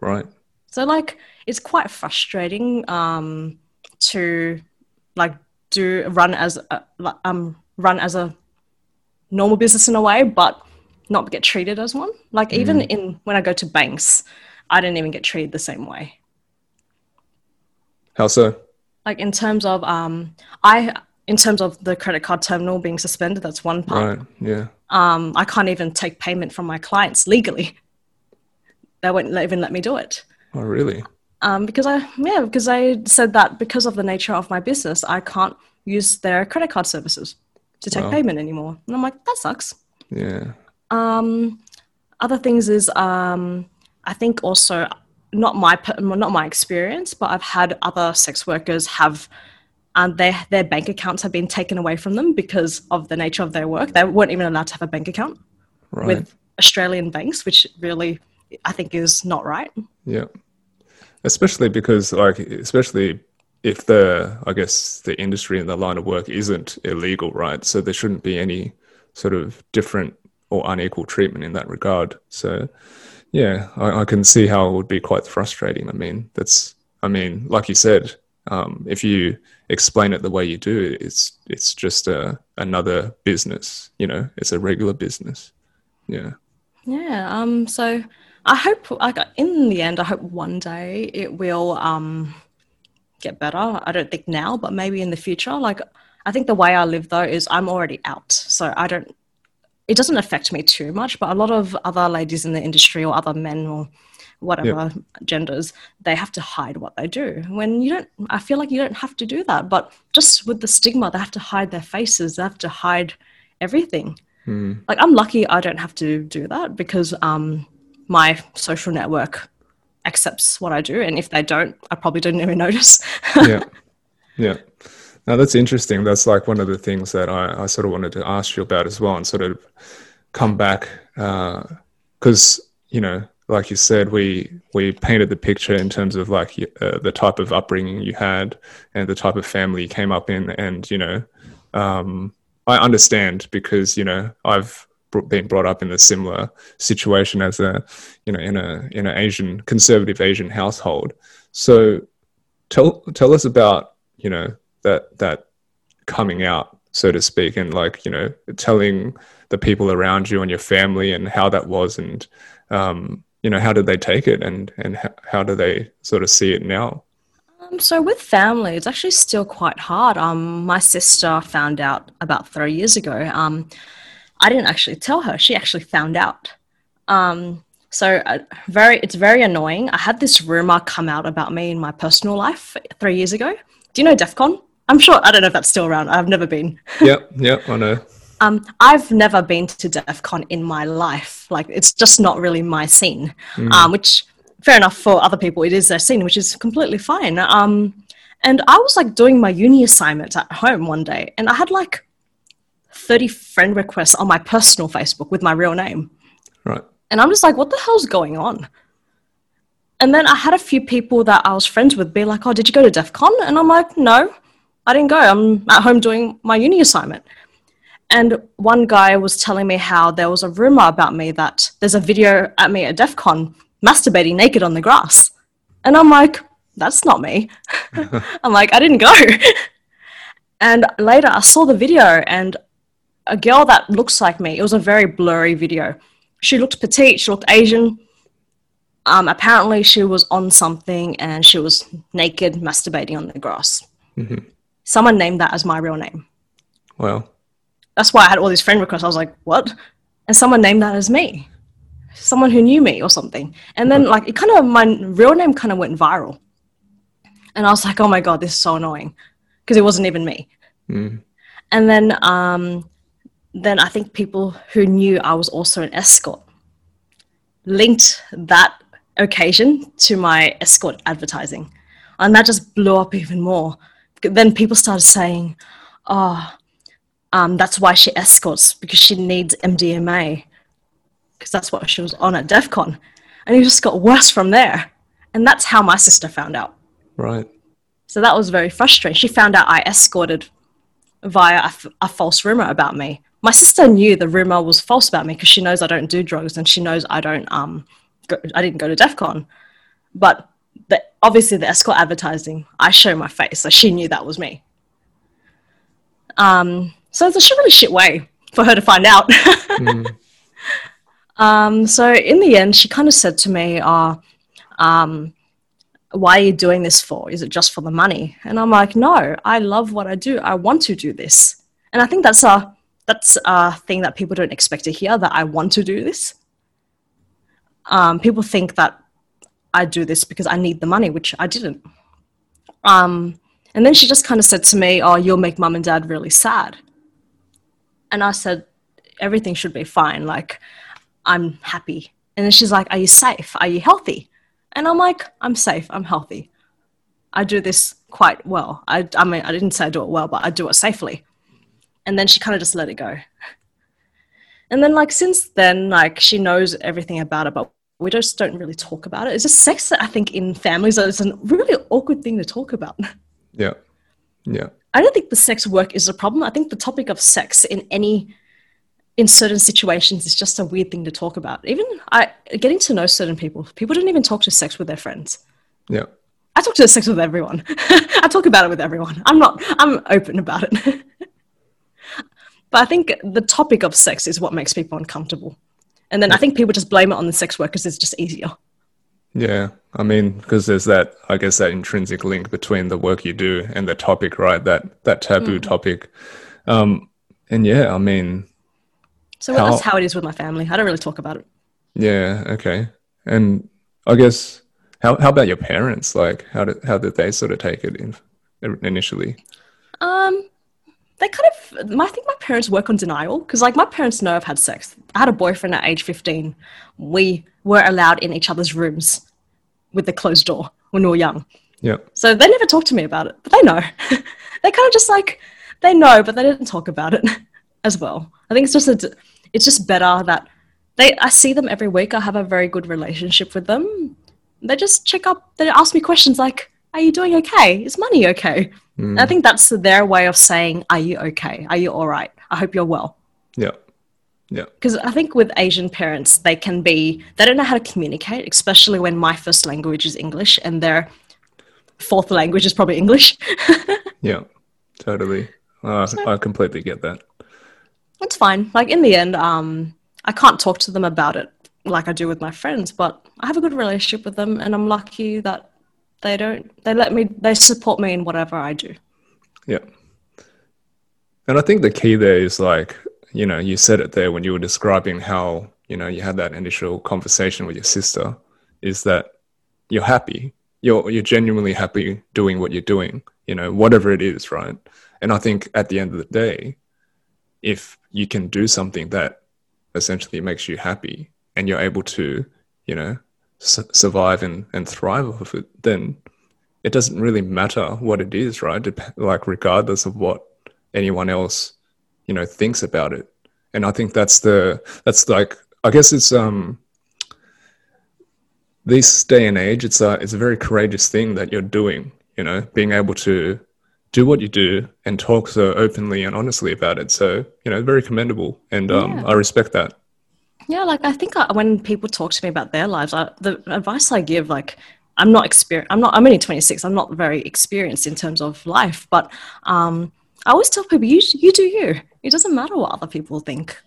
Right. So, like, it's quite frustrating um, to like do run as a, um run as a normal business in a way, but not get treated as one. Like, mm. even in when I go to banks, I didn't even get treated the same way. How so? Like in terms of um, I in terms of the credit card terminal being suspended, that's one part. Right. Yeah. Um, I can't even take payment from my clients legally. They won't even let me do it. Oh, really? Um, because I yeah, because I said that because of the nature of my business, I can't use their credit card services to take wow. payment anymore. And I'm like, that sucks. Yeah. Um, other things is um, I think also not my not my experience, but I've had other sex workers have um, their their bank accounts have been taken away from them because of the nature of their work. They weren't even allowed to have a bank account right. with Australian banks, which really I think is not right. Yeah, especially because like especially if the I guess the industry and the line of work isn't illegal, right? So there shouldn't be any sort of different or unequal treatment in that regard. So yeah, I, I, can see how it would be quite frustrating. I mean, that's, I mean, like you said, um, if you explain it the way you do, it's it's just a, another business. You know, it's a regular business. Yeah. Yeah. Um. So I hope, like, in the end, I hope one day it will um get better. I don't think now, but maybe in the future. Like, I think the way I live though is I'm already out, so I don't it doesn't affect me too much, but a lot of other ladies in the industry or other men or whatever genders, they have to hide what they do. When you don't, I feel like you don't have to do that. But just with the stigma, they have to hide their faces, they have to hide everything. Mm. Like, I'm lucky I don't have to do that because um, my social network accepts what I do. And if they don't, I probably don't even (laughs) notice. yeah. Yeah. Now that's interesting. That's like one of the things that I, I sort of wanted to ask you about as well, and sort of come back because uh, you know, like you said, we we painted the picture in terms of like uh, the type of upbringing you had and the type of family you came up in, and you know, um, I understand because you know I've been brought up in a similar situation as a, you know, in a in an Asian conservative Asian household. So, tell tell us about you know that that coming out, so to speak, and like you know telling the people around you and your family and how that was and um, you know how did they take it and and how, how do they sort of see it now Um, so with family, it's actually still quite hard. Um, my sister found out about three years ago. Um, I didn't actually tell her; she actually found out. Um, so uh, very, it's very annoying. I had this rumor come out about me in my personal life three years ago. Do you know Defqon? I'm sure. I don't know if that's still around. I've never been. yep yep i know (laughs) Um, I've never been to Defqon in my life. Like, it's just not really my scene, um, which, fair enough for other people, it is their scene, which is completely fine. Um, and I was like doing my uni assignments at home one day, and I had like 30 friend requests on my personal Facebook with my real name. right And I'm just like, what the hell's going on? And then I had a few people that I was friends with be like, oh, did you go to Defqon? And I'm like, no, I didn't go. I'm at home doing my uni assignment. And one guy was telling me how there was a rumor about me that there's a video at me at Defqon masturbating naked on the grass. And I'm like, that's not me. (laughs) I'm like, I didn't go. (laughs) and later I saw the video and a girl that looks like me, it was a very blurry video. She looked petite, she looked Asian. Um, apparently, she was on something and she was naked masturbating on the grass. Mhm. Someone named that as my real name. well That's why I had all these friend requests. I was like, what? And someone named that as me. Someone who knew me or something. And then, like, it kind of, my real name kind of went viral. And I was like, oh my God, this is so annoying. Because it wasn't even me. mm, And then, um, then I think people who knew I was also an escort linked that occasion to my escort advertising. And that just blew up even more. Then people started saying, oh, um, that's why she escorts, because she needs MDMA. Because that's what she was on at Defqon. And it just got worse from there. And that's how my sister found out. right So that was very frustrating. She found out I escorted via a, f- a false rumor about me. My sister knew the rumor was false about me because she knows I don't do drugs and she knows I don't um go, I didn't go to Defqon. But the, obviously the escort advertising, I show my face, so she knew that was me. Um, so it's a shit- really shit way for her to find out. (laughs) Mm, Um, so in the end, she kind of said to me, "Oh, um, why are you doing this for? Is it just for the money?" And I'm like, "No, I love what I do. I want to do this." And I think that's a that's a thing that people don't expect to hear that I want to do this. Um, people think that I do this because I need the money, which I didn't. Um, and then she just kind of said to me, "Oh, you'll make mum and dad really sad." And I said, "Everything should be fine. Like, I'm happy." And then she's like, "Are you safe? Are you healthy?" And I'm like, "I'm safe. I'm healthy. I do this quite well. I, I mean, I didn't say I do it well, but I do it safely." And then she kind of just let it go. And then, like, since then, like, she knows everything about it, but we just don't really talk about it. It's just sex that I think in families is a really awkward thing to talk about. (laughs) yeah yeah I don't think the sex work is a problem. I think the topic of sex in any in certain situations is just a weird thing to talk about. Even I getting to know certain people, people don't even talk to sex with their friends. yeah I talk to sex with everyone. (laughs) I talk about it with everyone. I'm not I'm open about it. (laughs) but I think the topic of sex is what makes people uncomfortable. And then I think people just blame it on the sex workers. It's just easier. Yeah, I mean, because there's that, I guess, that intrinsic link between the work you do and the topic, right? That that taboo topic. Um, and yeah, I mean, So that's How- how it is with my family. I don't really talk about it. yeah, okay. And I guess, how how about your parents? Like, how did how did they sort of take it in initially? Um, they kind of. I think my parents work on denial because, like, my parents know I've had sex. I had a boyfriend at age fifteen. We were allowed in each other's rooms with the closed door when we were young. Yeah, So they never talked to me about it, but they know. (laughs) they kind of just like they know, but they didn't talk about it (laughs) as well. I think it's just a, it's just better that they. I see them every week. I have a very good relationship with them. They just check up. They ask me questions like, "Are you doing okay? Is money okay?" Mm, I think that's their way of saying, "Are you okay? Are you all right? I hope you're well." yeah, Yeah. Because I think with Asian parents, they can be, they don't know how to communicate, especially when my first language is English and their fourth language is probably English. (laughs) Yeah, totally. Uh, I completely get that. it's fine. Like in the end, um, I can't talk to them about it like I do with my friends, but I have a good relationship with them, and I'm lucky that they don't. They let me. They support me in whatever I do. Yeah. And I think the key there is like, you know, you said it there when you were describing how, you know, you had that initial conversation with your sister, is that you're happy. You're you're genuinely happy doing what you're doing, you know, whatever it is, right? And I think at the end of the day, if you can do something that essentially makes you happy and you're able to, you know, su- survive and, and thrive off of it, then it doesn't really matter what it is, right? Dep- like regardless of what anyone else, you know, thinks about it. And I think that's the that's like I guess it's um this day and age it's a it's a very courageous thing that you're doing, you know, being able to do what you do and talk so openly and honestly about it. So, you know, very commendable and um Yeah. I respect that. Yeah, like I think I, when people talk to me about their lives, I, the advice I give, like I'm not experienced. I'm not. I'm only 26. I'm not very experienced in terms of life, but um, I always tell people, you you do you. It doesn't matter what other people think.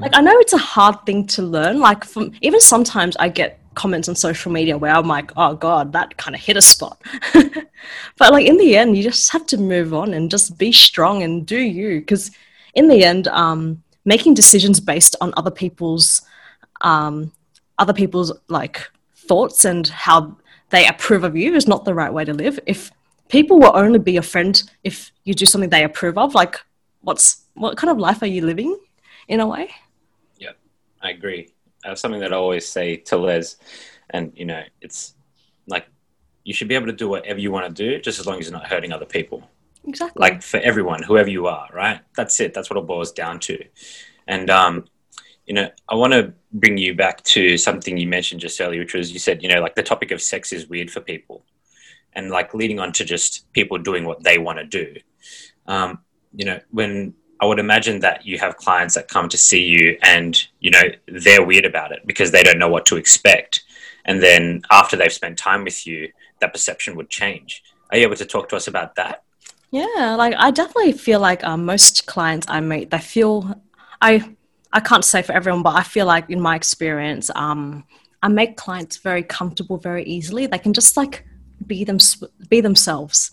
Like I know it's a hard thing to learn. Like from even sometimes I get comments on social media where I'm like, oh god, that kind of hit a spot. (laughs) but like in the end, you just have to move on and just be strong and do you. Because in the end, um, making decisions based on other people's um, other people's like thoughts and how they approve of you is not the right way to live. If people will only be your friend if you do something they approve of, like what's what kind of life are you living in a way? Yeah, I agree. Something that I always say to Les, and you know, it's like you should be able to do whatever you want to do, just as long as you're not hurting other people. Exactly. Like for everyone, whoever you are, right? That's it. That's what it boils down to. And um, you know, I want to bring you back to something you mentioned just earlier, which was you said, you know, like the topic of sex is weird for people, and like leading on to just people doing what they want to do. Um, you know, when I would imagine that you have clients that come to see you and, you know, they're weird about it because they don't know what to expect. And then after they've spent time with you, that perception would change. Are you able to talk to us about that? Yeah, like I definitely feel like um, most clients I meet, they feel I I can't say for everyone, but I feel like in my experience, um, I make clients very comfortable very easily. They can just like be them be themselves.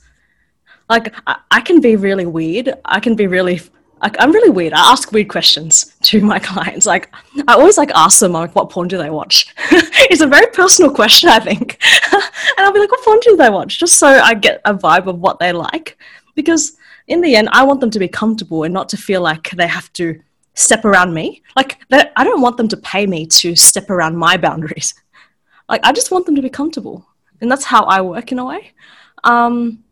Like I, I can be really weird. I can be really like I'm really weird. I ask weird questions to (laughs) my clients. Like I always like ask them like what porn do they watch? (laughs) it's a very personal question, I think. (laughs) and I'll be like, what porn do they watch? Just so I get a vibe of what they like. Because in the end, I want them to be comfortable and not to feel like they have to step around me. Like I don't want them to pay me to step around my boundaries. Like I just want them to be comfortable, and that's how I work in a way. Um,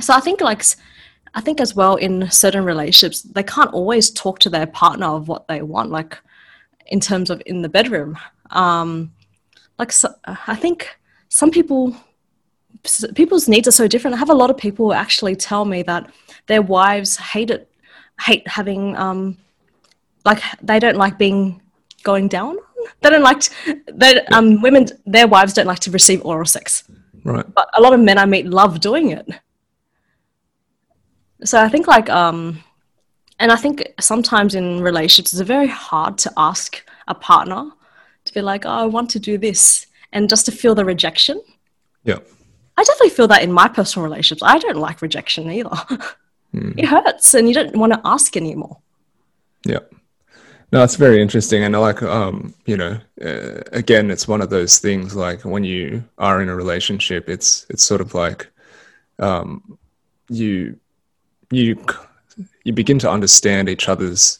so I think like I think as well in certain relationships, they can't always talk to their partner of what they want, like in terms of in the bedroom. Um, like so, I think some people people's needs are so different. I have a lot of people actually tell me that their wives hate it, hate having um, like they don't like being going down. They don't like to, they um women their wives don't like to receive oral sex, Right. but a lot of men I meet love doing it. So I think like um, and I think sometimes in relationships it's very hard to ask a partner to be like, oh, I want to do this, and just to feel the rejection. Yeah. I definitely feel that in my personal relationships. I don't like rejection either. It hurts, and you don't want to ask anymore. Yeah. No, it's very interesting, and like, um, you know, uh, again, it's one of those things. Like when you are in a relationship, it's it's sort of like, um, you you you begin to understand each other's,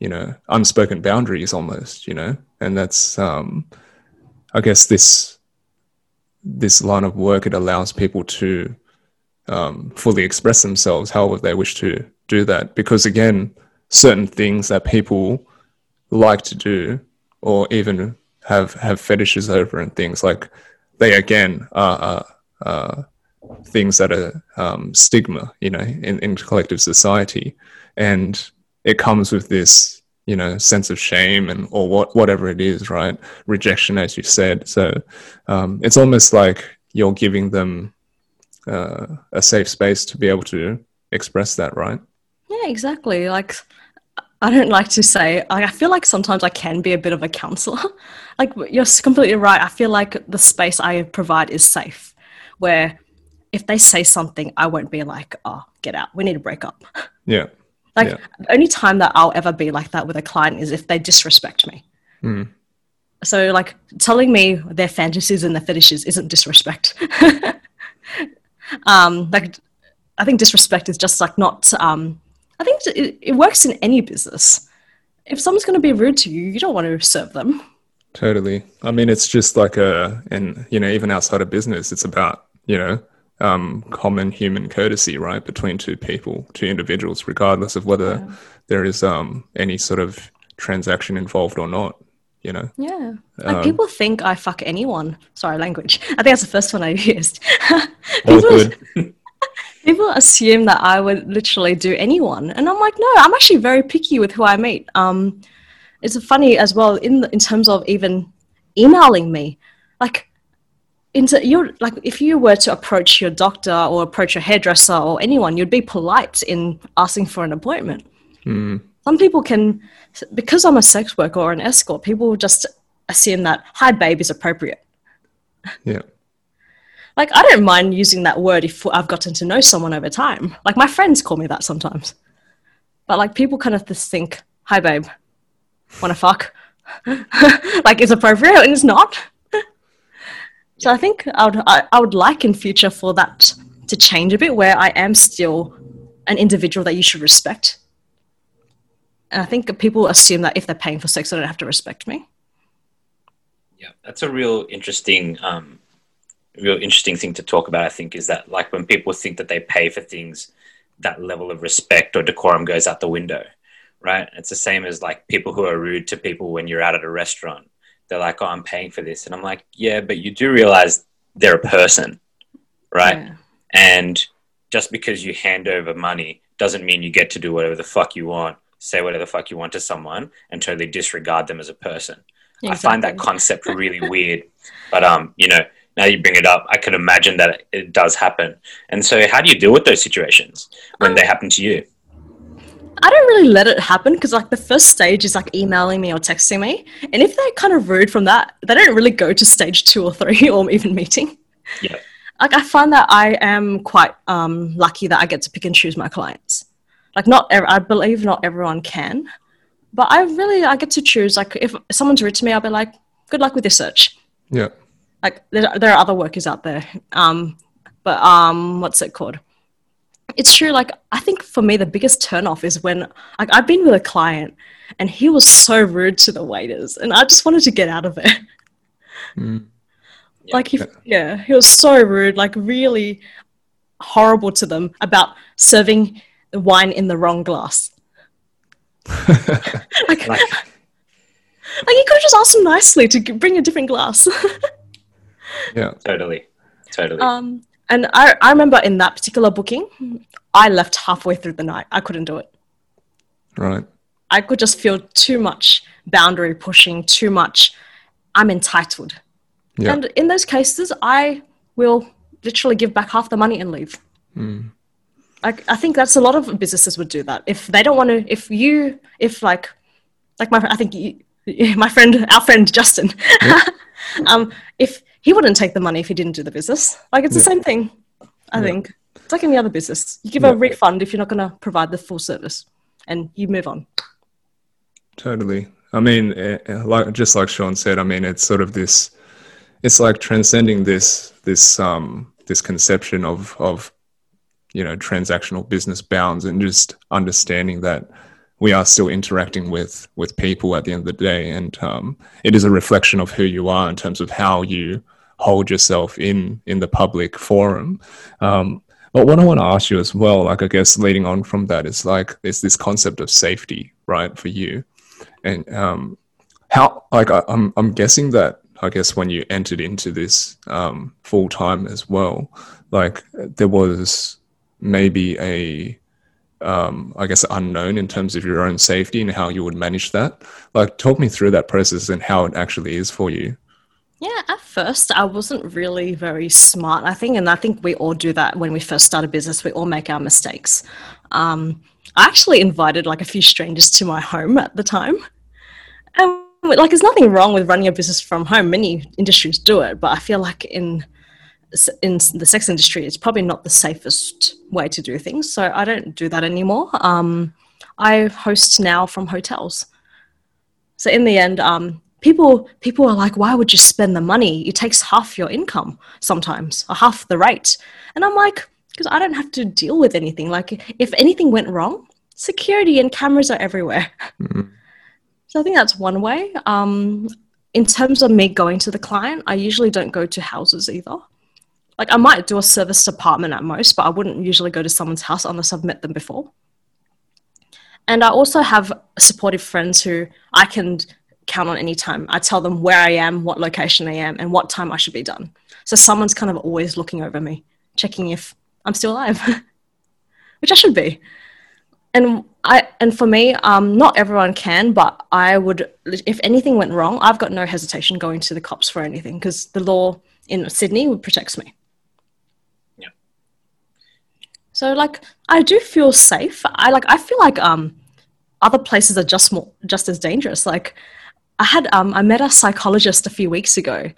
you know, unspoken boundaries almost, you know, and that's, um, I guess this this line of work it allows people to um, fully express themselves however they wish to do that because again certain things that people like to do or even have have fetishes over and things like they again are, are, are things that are um, stigma you know in, in collective society. And it comes with this you know sense of shame and or what whatever it is right? Rejection as you said. So um, it's almost like you're giving them uh, a safe space to be able to express that right? Yeah, exactly. Like, I don't like to say, I I feel like sometimes I can be a bit of a counselor. (laughs) like, you're completely right. I feel like the space I provide is safe, where if they say something, I won't be like, oh, get out. We need to break up. (laughs) yeah Like, Yeah. the only time that I'll ever be like that with a client is if they disrespect me. Mm. So, like, telling me their fantasies and their fetishes isn't disrespect. (laughs) um, like, I think disrespect is just like not. Um, I think it, it works in any business. If someone's going to be rude to you, you don't want to serve them. Totally. I mean, it's just like a, and you know, even outside of business, it's about you know, um, common human courtesy, right, between two people, two individuals, regardless of whether there is um any sort of transaction involved or not. You know. Yeah. Like people think I fuck anyone. Sorry, language. I think that's the first one I used. (laughs) People, good. (laughs) (laughs) people assume that I would literally do anyone, and I'm like, no, I'm actually very picky with who I meet. Um, it's funny as well in in terms of even emailing me, like. Into you like if you were to approach your doctor or approach your hairdresser or anyone, you'd be polite in asking for an appointment. Mm, Some people can, because I'm a sex worker or an escort, people just assume that "hi babe" is appropriate. yeah. Like I don't mind using that word if I've gotten to know someone over time. Like my friends call me that sometimes. But like people kind of just think, "Hi babe, wanna fuck?" (laughs) like it's appropriate and it's not. so I think I would I, I would like in future for that to change a bit, where I am still an individual that you should respect. And I think people assume that if they're paying for sex, they don't have to respect me. Yeah, that's a real interesting, um, real interesting thing to talk about. I think is that like when people think that they pay for things, that level of respect or decorum goes out the window, right? It's the same as like people who are rude to people when you're out at a restaurant. They're like, "Oh, I'm paying for this," and I'm like, "Yeah, but you do realize they're a person, right?" Yeah. And just because you hand over money doesn't mean you get to do whatever the fuck you want, say whatever the fuck you want to someone, and totally disregard them as a person. I find that concept (laughs) really weird. But um, you know, now you bring it up, I can imagine that it does happen. And so, how do you deal with those situations when Um, they happen to you? I don't really let it happen because like the first stage is like emailing me or texting me, and if they're kind of rude from that, they don't really go to stage two or three (laughs) or even meeting. Yeah. Like I find that I am quite um, lucky that I get to pick and choose my clients. Like not, ev- I believe not everyone can, but I really I get to choose. Like if someone's rude to me, I'll be like, good luck with your search. Yeah. Like there, there are other workers out there, um, but um, what's it called? it's true. Like I think for me, the biggest turnoff is when like I've been with a client and he was so rude to the waiters, and I just wanted to get out of there. Mm. Yeah. (laughs) Like he, yeah, he was so rude, like really horrible to them about serving the wine in the wrong glass. (laughs) (laughs) like, Like, like you could just ask them nicely to bring a different glass. Yeah. (laughs) totally, totally. um, and I, I remember in that particular booking, I left halfway through the night. I couldn't do it. Right. I could just feel too much boundary pushing, too much. I'm entitled. Yeah. And in those cases, I will literally give back half the money and leave. Mm. Like I think that's a lot of businesses would do that. If they don't want to, if you, if like, like my, I think you, (laughs) my friend, our friend Justin, (laughs) um, if he wouldn't take the money if he didn't do the business, like it's the same thing. I Yeah. think it's like any other business. You give Yeah. a refund if you're not going to provide the full service, and you move on. Totally. I mean, eh, eh, like just like Shaun said, I mean, it's sort of this. It's like transcending this this um this conception of of you know transactional business bounds and just understanding that we are still interacting with with people at the end of the day, and um, it is a reflection of who you are in terms of how you hold yourself in in the public forum. Um, but what I want to ask you as well, like I guess leading on from that, is like there's this concept of safety, right, for you and um, how like I, I'm I'm guessing that I guess when you entered into this um, full time as well, like there was maybe a um, I guess, unknown in terms of your own safety and how you would manage that. Like, talk me through that process and how it actually is for you. Yeah, at first I wasn't really very smart, I think, and I think we all do that when we first start a business. We all make our mistakes. Um, I actually invited like a few strangers to my home at the time, and like, there's nothing wrong with running a business from home. Many industries do it, but I feel like in in the sex industry, it's probably not the safest way to do things. So I don't do that anymore. Um, I host now from hotels. So in the end, um, people people are like, why would you spend the money? It takes half your income sometimes, or half the rate. And I'm like, because I don't have to deal with anything. Like if anything went wrong, security and cameras are everywhere. Mm-hmm. So I think that's one way. Um, in terms of me going to the client, I usually don't go to houses either like I might do a serviced apartment at most, but I wouldn't usually go to someone's house unless I've met them before. And I also have supportive friends who I can count on anytime. I tell them where I am, what location I am, and what time I should be done. So someone's kind of always looking over me, checking if I'm still alive, (laughs) which I should be. And I and for me, um, not everyone can, but I would. If anything went wrong, I've got no hesitation going to the cops for anything because the law in Sydney protects me. So like I do feel safe. I like I feel like um other places are just more just as dangerous. Like I had um I met a psychologist a few weeks ago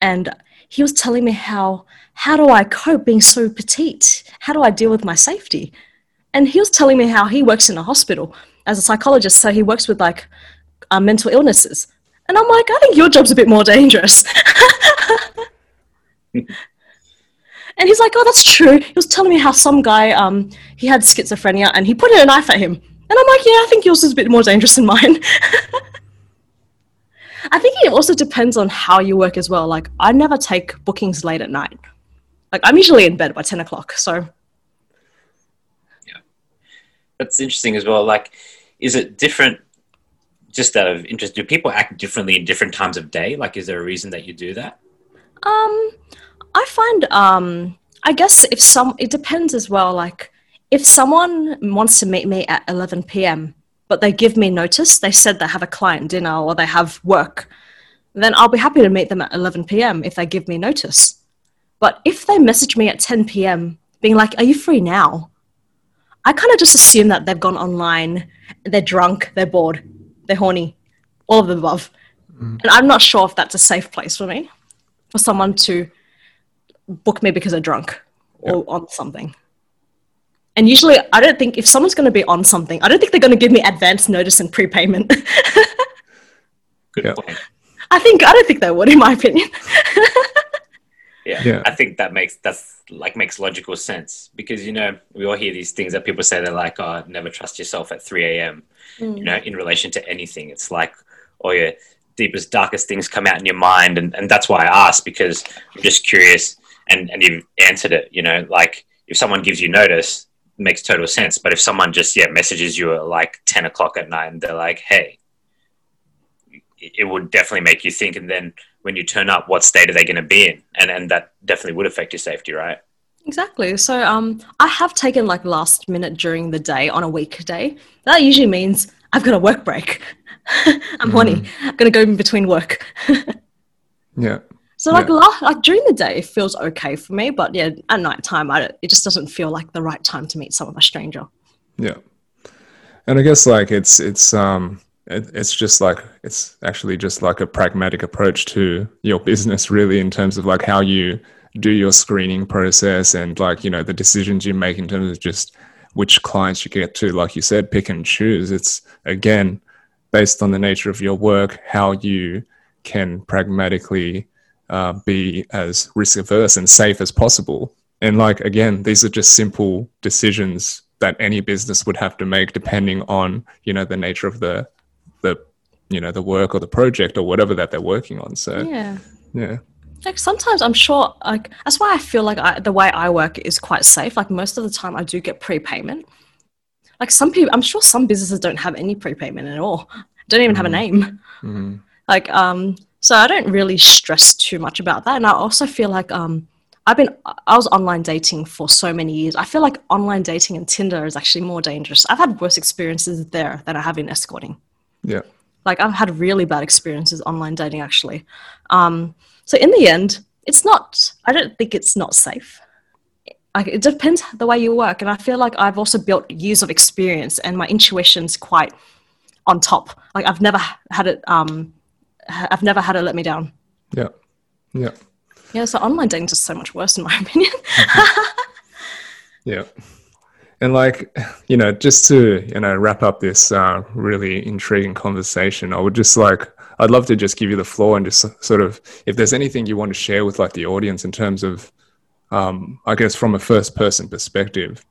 and he was telling me how how do I cope being so petite? How do I deal with my safety? And he was telling me how he works in a hospital as a psychologist, so he works with like uh, mental illnesses. And I'm like, I think your job's a bit more dangerous. (laughs) And he's like, oh, that's true. He was telling me how some guy, um, he had schizophrenia and he put in a knife at him. And I'm like, yeah, I think yours is a bit more dangerous than mine. (laughs) I think it also depends on how you work as well. Like, I never take bookings late at night. Like, I'm usually in bed by 10 o'clock. So, yeah. That's interesting as well. Like, is it different just out of interest? Do people act differently in different times of day? Like, is there a reason that you do that? Um, I find, um, I guess if some, it depends as well. Like, if someone wants to meet me at 11 p.m., but they give me notice, they said they have a client dinner or they have work, then I'll be happy to meet them at 11 p.m. if they give me notice. But if they message me at 10 p.m., being like, Are you free now? I kind of just assume that they've gone online, they're drunk, they're bored, they're horny, all of the above. Mm. And I'm not sure if that's a safe place for me, for someone to book me because they're drunk or on something. And usually, I don't think if someone's going to be on something, I don't think they're going to give me advance notice and prepayment. (laughs) Good yeah. point. I think I don't think they would, in my opinion. (laughs) yeah. yeah, I think that makes that's like makes logical sense because you know we all hear these things that people say they're like, "Oh, never trust yourself at three a.m." Mm. You know, in relation to anything, it's like, "Oh, your deepest, darkest things come out in your mind," and and that's why I asked because I'm just curious and and you've answered it. You know, like if someone gives you notice, it makes total sense. But if someone just yeah messages you at like ten o'clock at night and they're like, hey, it would definitely make you think. And then when you turn up, what state are they going to be in? And and that definitely would affect your safety, right? Exactly. So um, I have taken like last minute during the day on a weekday. That usually means I've got a work break. (laughs) I'm horny. Mm-hmm. I'm gonna go in between work. (laughs) yeah. So like, yeah. like during the day, it feels okay for me, but yeah, at night time, I it just doesn't feel like the right time to meet someone a stranger. Yeah, and I guess like it's it's um it, it's just like it's actually just like a pragmatic approach to your business, really, in terms of like how you do your screening process and like you know the decisions you make in terms of just which clients you get to, like you said, pick and choose. It's again based on the nature of your work, how you can pragmatically uh, be as risk averse and safe as possible. And like again, these are just simple decisions that any business would have to make depending on you know the nature of the the you know the work or the project or whatever that they're working on. So yeah, yeah. Like sometimes I'm sure like that's why I feel like I, the way I work is quite safe. Like most of the time I do get prepayment. Like some people, I'm sure some businesses don't have any prepayment at all. Don't even mm-hmm. have a mm-hmm. name. Mm-hmm. Like um, so I don't really stress too much about that. And I also feel like um, I've been I was online dating for so many years. I feel like online dating and Tinder is actually more dangerous. I've had worse experiences there than I have in escorting. Yeah. Like I've had really bad experiences online dating actually. Um, so in the end, it's not. I don't think it's not safe. Like it depends the way you work, and I feel like I've also built years of experience, and my intuition's quite on top. Like I've never had it. Um, I've never had it let me down. Yeah. Yeah. Yeah. So online dating is just so much worse, in my (laughs) opinion. yeah. And like, you know, just to, you know, wrap up this uh, really intriguing conversation, I would just like, I'd love to just give you the floor and just sort of, if there's anything you want to share with like the audience in terms of, um, I guess from a first person perspective,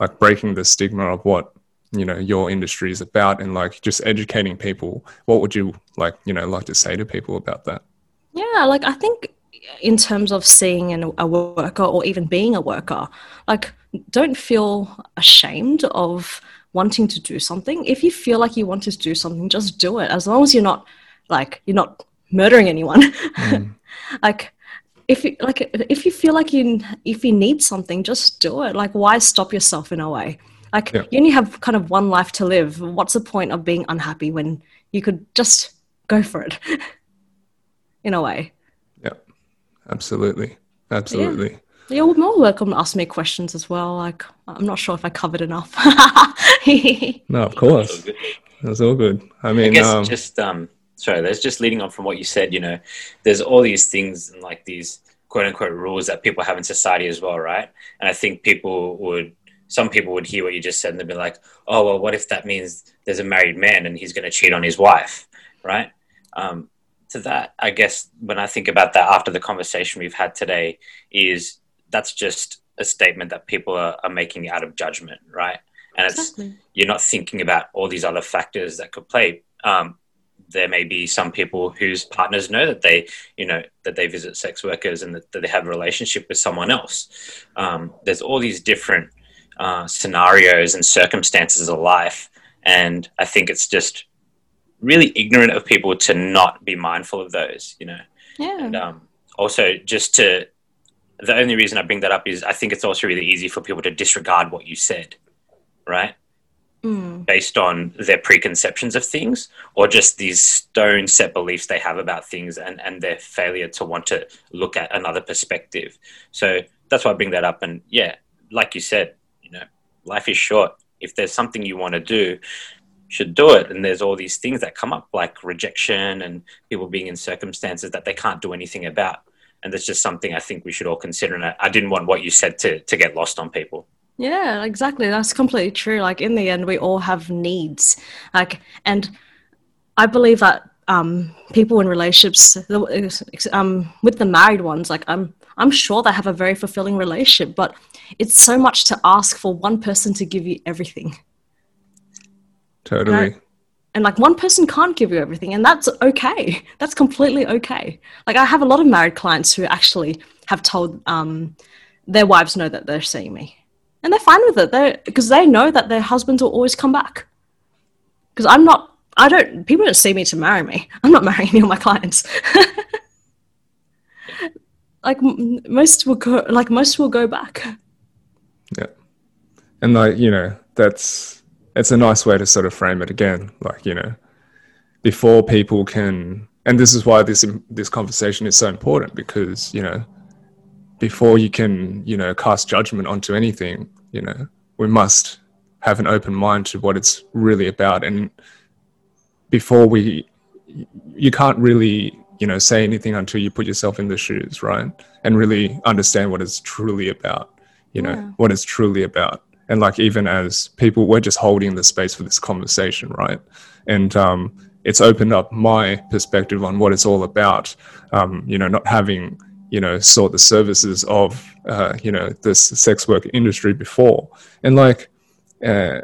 like breaking the stigma of what, you know, your industry is about and like just educating people, what would you like, you know, like to say to people about that? Yeah, like I think in terms of seeing an, a worker or even being a worker, like don't feel ashamed of wanting to do something. If you feel like you want to do something, just do it. As long as you're not like you're not murdering anyone. Mm. (laughs) like if you like if you feel like you if you need something, just do it. Like why stop yourself in a way? Like yeah. you only have kind of one life to live. What's the point of being unhappy when you could just go for it? (laughs) in a way. Yeah. Absolutely. Absolutely. Yeah. You're more welcome to ask me questions as well. Like, I'm not sure if I covered enough. (laughs) no, of course. That's all good. I mean, I guess um, just um, sorry. There's just leading on from what you said. You know, there's all these things and like these quote unquote rules that people have in society as well, right? And I think people would, some people would hear what you just said and they'd be like, oh well, what if that means there's a married man and he's going to cheat on his wife, right? Um, to that, I guess when I think about that after the conversation we've had today, is that's just a statement that people are, are making out of judgment, right? And exactly. it's you're not thinking about all these other factors that could play. Um, there may be some people whose partners know that they, you know, that they visit sex workers and that, that they have a relationship with someone else. Um, there's all these different uh, scenarios and circumstances of life, and I think it's just really ignorant of people to not be mindful of those, you know. Yeah. And um, also just to the only reason I bring that up is I think it's also really easy for people to disregard what you said, right? Mm. Based on their preconceptions of things or just these stone set beliefs they have about things and, and their failure to want to look at another perspective. So that's why I bring that up. And yeah, like you said, know, life is short. If there's something you want to do, should do it. And there's all these things that come up like rejection and people being in circumstances that they can't do anything about and that's just something I think we should all consider. And I, didn't want what you said to to get lost on people. Yeah, exactly. That's completely true. Like in the end, we all have needs. Like, and I believe that um, people in relationships, um, with the married ones, like I'm, I'm sure they have a very fulfilling relationship, but it's so much to ask for one person to give you everything. Totally. And like one person can't give you everything and that's okay. That's completely okay. Like i have a lot of married clients who actually have told um, their wives know that they're seeing me. And they're fine with it. They because they know that their husbands will always come back. Because i'm not i don't people don't see me to marry me. I'm not (laughs) marrying any of my clients (laughs) like most will go like most will go back. Yeah. And like you know that's it's a nice way to sort of frame it again. Like you know before people can and this is why this this conversation is so important because you know before you can you know cast judgment onto anything you know we must have an open mind to what it's really about. And before we you can't really you know say anything until you put yourself in the shoes right? And really understand what it's truly about you know yeah. what it's truly about. And like even as people we're just holding the space for this conversation right? And um, it's opened up my perspective on what it's all about um, you know not having you know sought the services of uh, you know this sex work industry before. And like uh,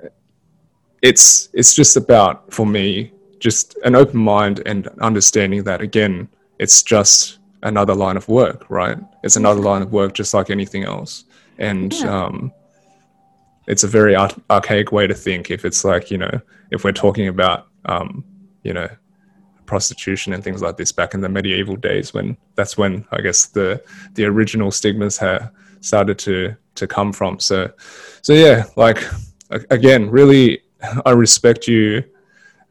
it's it's just about for me just an open mind and understanding that again it's just another line of work right it's another line of work just like anything else and yeah. um, it's a very ar- archaic way to think if it's like you know if we're talking about um, you know prostitution and things like this back in the medieval days when that's when I guess the the original stigmas have started to to come from. So so yeah, like again, really I respect you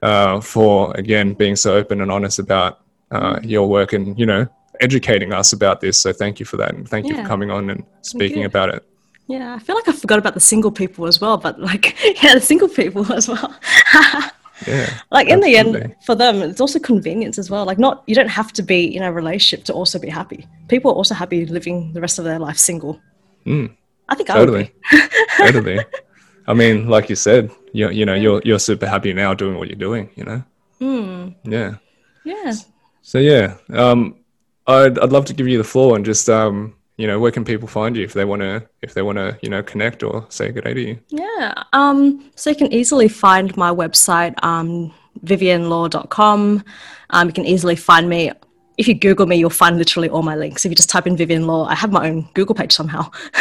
uh, for again being so open and honest about uh, your work and you know educating us about this. So thank you for that, and thank yeah. you for coming on and speaking about it. Yeah, I feel like I forgot about the single people as well, but like (laughs) yeah, the single people (laughs) as well. yeah, (laughs) like in the end, for them, it's also convenience as well. Like not you don't have to be in a relationship to also be happy. People are also happy living the rest of their life single. Mm, I think totally, I would totally. I mean, like you said, you you know you're you're super happy now doing what you're doing. You know. Mm. Yeah. Yeah. So yeah, um, I'd I'd love to give you the floor and just um, you know, where can people find you if they want to if they want to you know connect or say good day to you? Yeah. Um. So you can easily find my website, um, viviennelaw.com. Um, you can easily find me if you Google me, you'll find literally all my links. If you just type in Vivienne Law, I have my own Google page somehow. (laughs)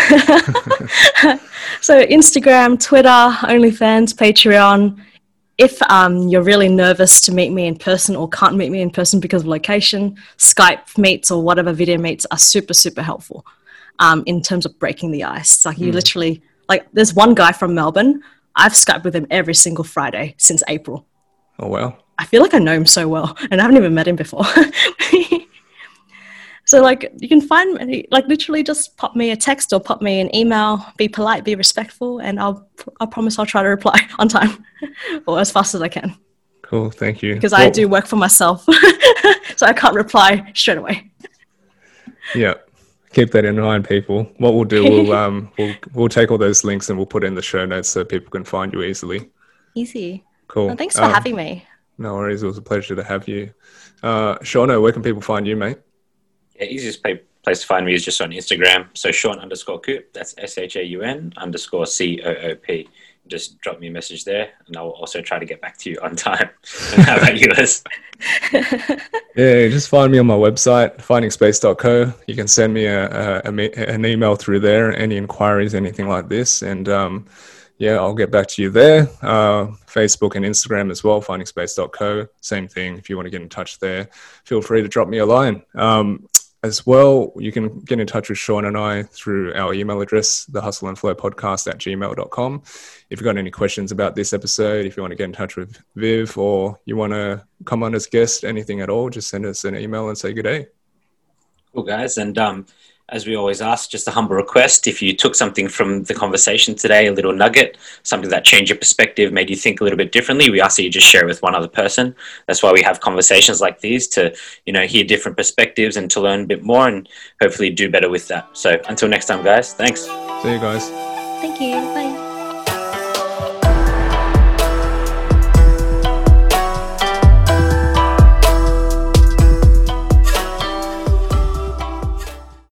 so Instagram, Twitter, OnlyFans, Patreon. If um, you're really nervous to meet me in person or can't meet me in person because of location, Skype meets or whatever video meets are super, super helpful um, in terms of breaking the ice. Like you mm. literally, like there's one guy from Melbourne. I've Skyped with him every single Friday since April. Oh, wow. I feel like I know him so well (laughs) and I haven't even met him before. (laughs) so like you can find me like literally just pop me a text or pop me an email, be polite, be respectful, and I'll I promise I'll try to reply (laughs) on time or as fast as I can. Cool, thank you. Because well, I do work for myself. so I can't reply straight away. Yeah. Keep that in mind, people. What we'll do, we'll um we'll we'll take all those links and we'll put in the show notes so people can find you easily. Easy. Cool. Well, thanks for um, having me. No worries. It was a pleasure to have you. Uh, Shauno, where can people find you, mate? Yeah, easiest place to find me is just on Instagram. So Shaun underscore Coop. That's S H A U N underscore C O O P. Just drop me a message there, and I'll also try to get back to you on time. (laughs) How about yours? (laughs) yeah, just find me on my website, findingspace.co. You can send me a, a, a, an email through there, any inquiries, anything like this, and um, yeah, I'll get back to you there. Uh, Facebook and Instagram as well, findingspace.co. Same thing. If you want to get in touch there, feel free to drop me a line. Um, as well, you can get in touch with Shaun and I through our email address, the hustle and flow podcast at gmail.com. If you've got any questions about this episode, if you want to get in touch with Viv or you want to come on as guest, anything at all, just send us an email and say good day. Cool, guys. And um, as we always ask, just a humble request. If you took something from the conversation today, a little nugget, something that changed your perspective, made you think a little bit differently, we ask that you just share it with one other person. That's why we have conversations like these to, you know, hear different perspectives and to learn a bit more and hopefully do better with that. So until next time, guys, thanks. See you guys. Thank you. Bye.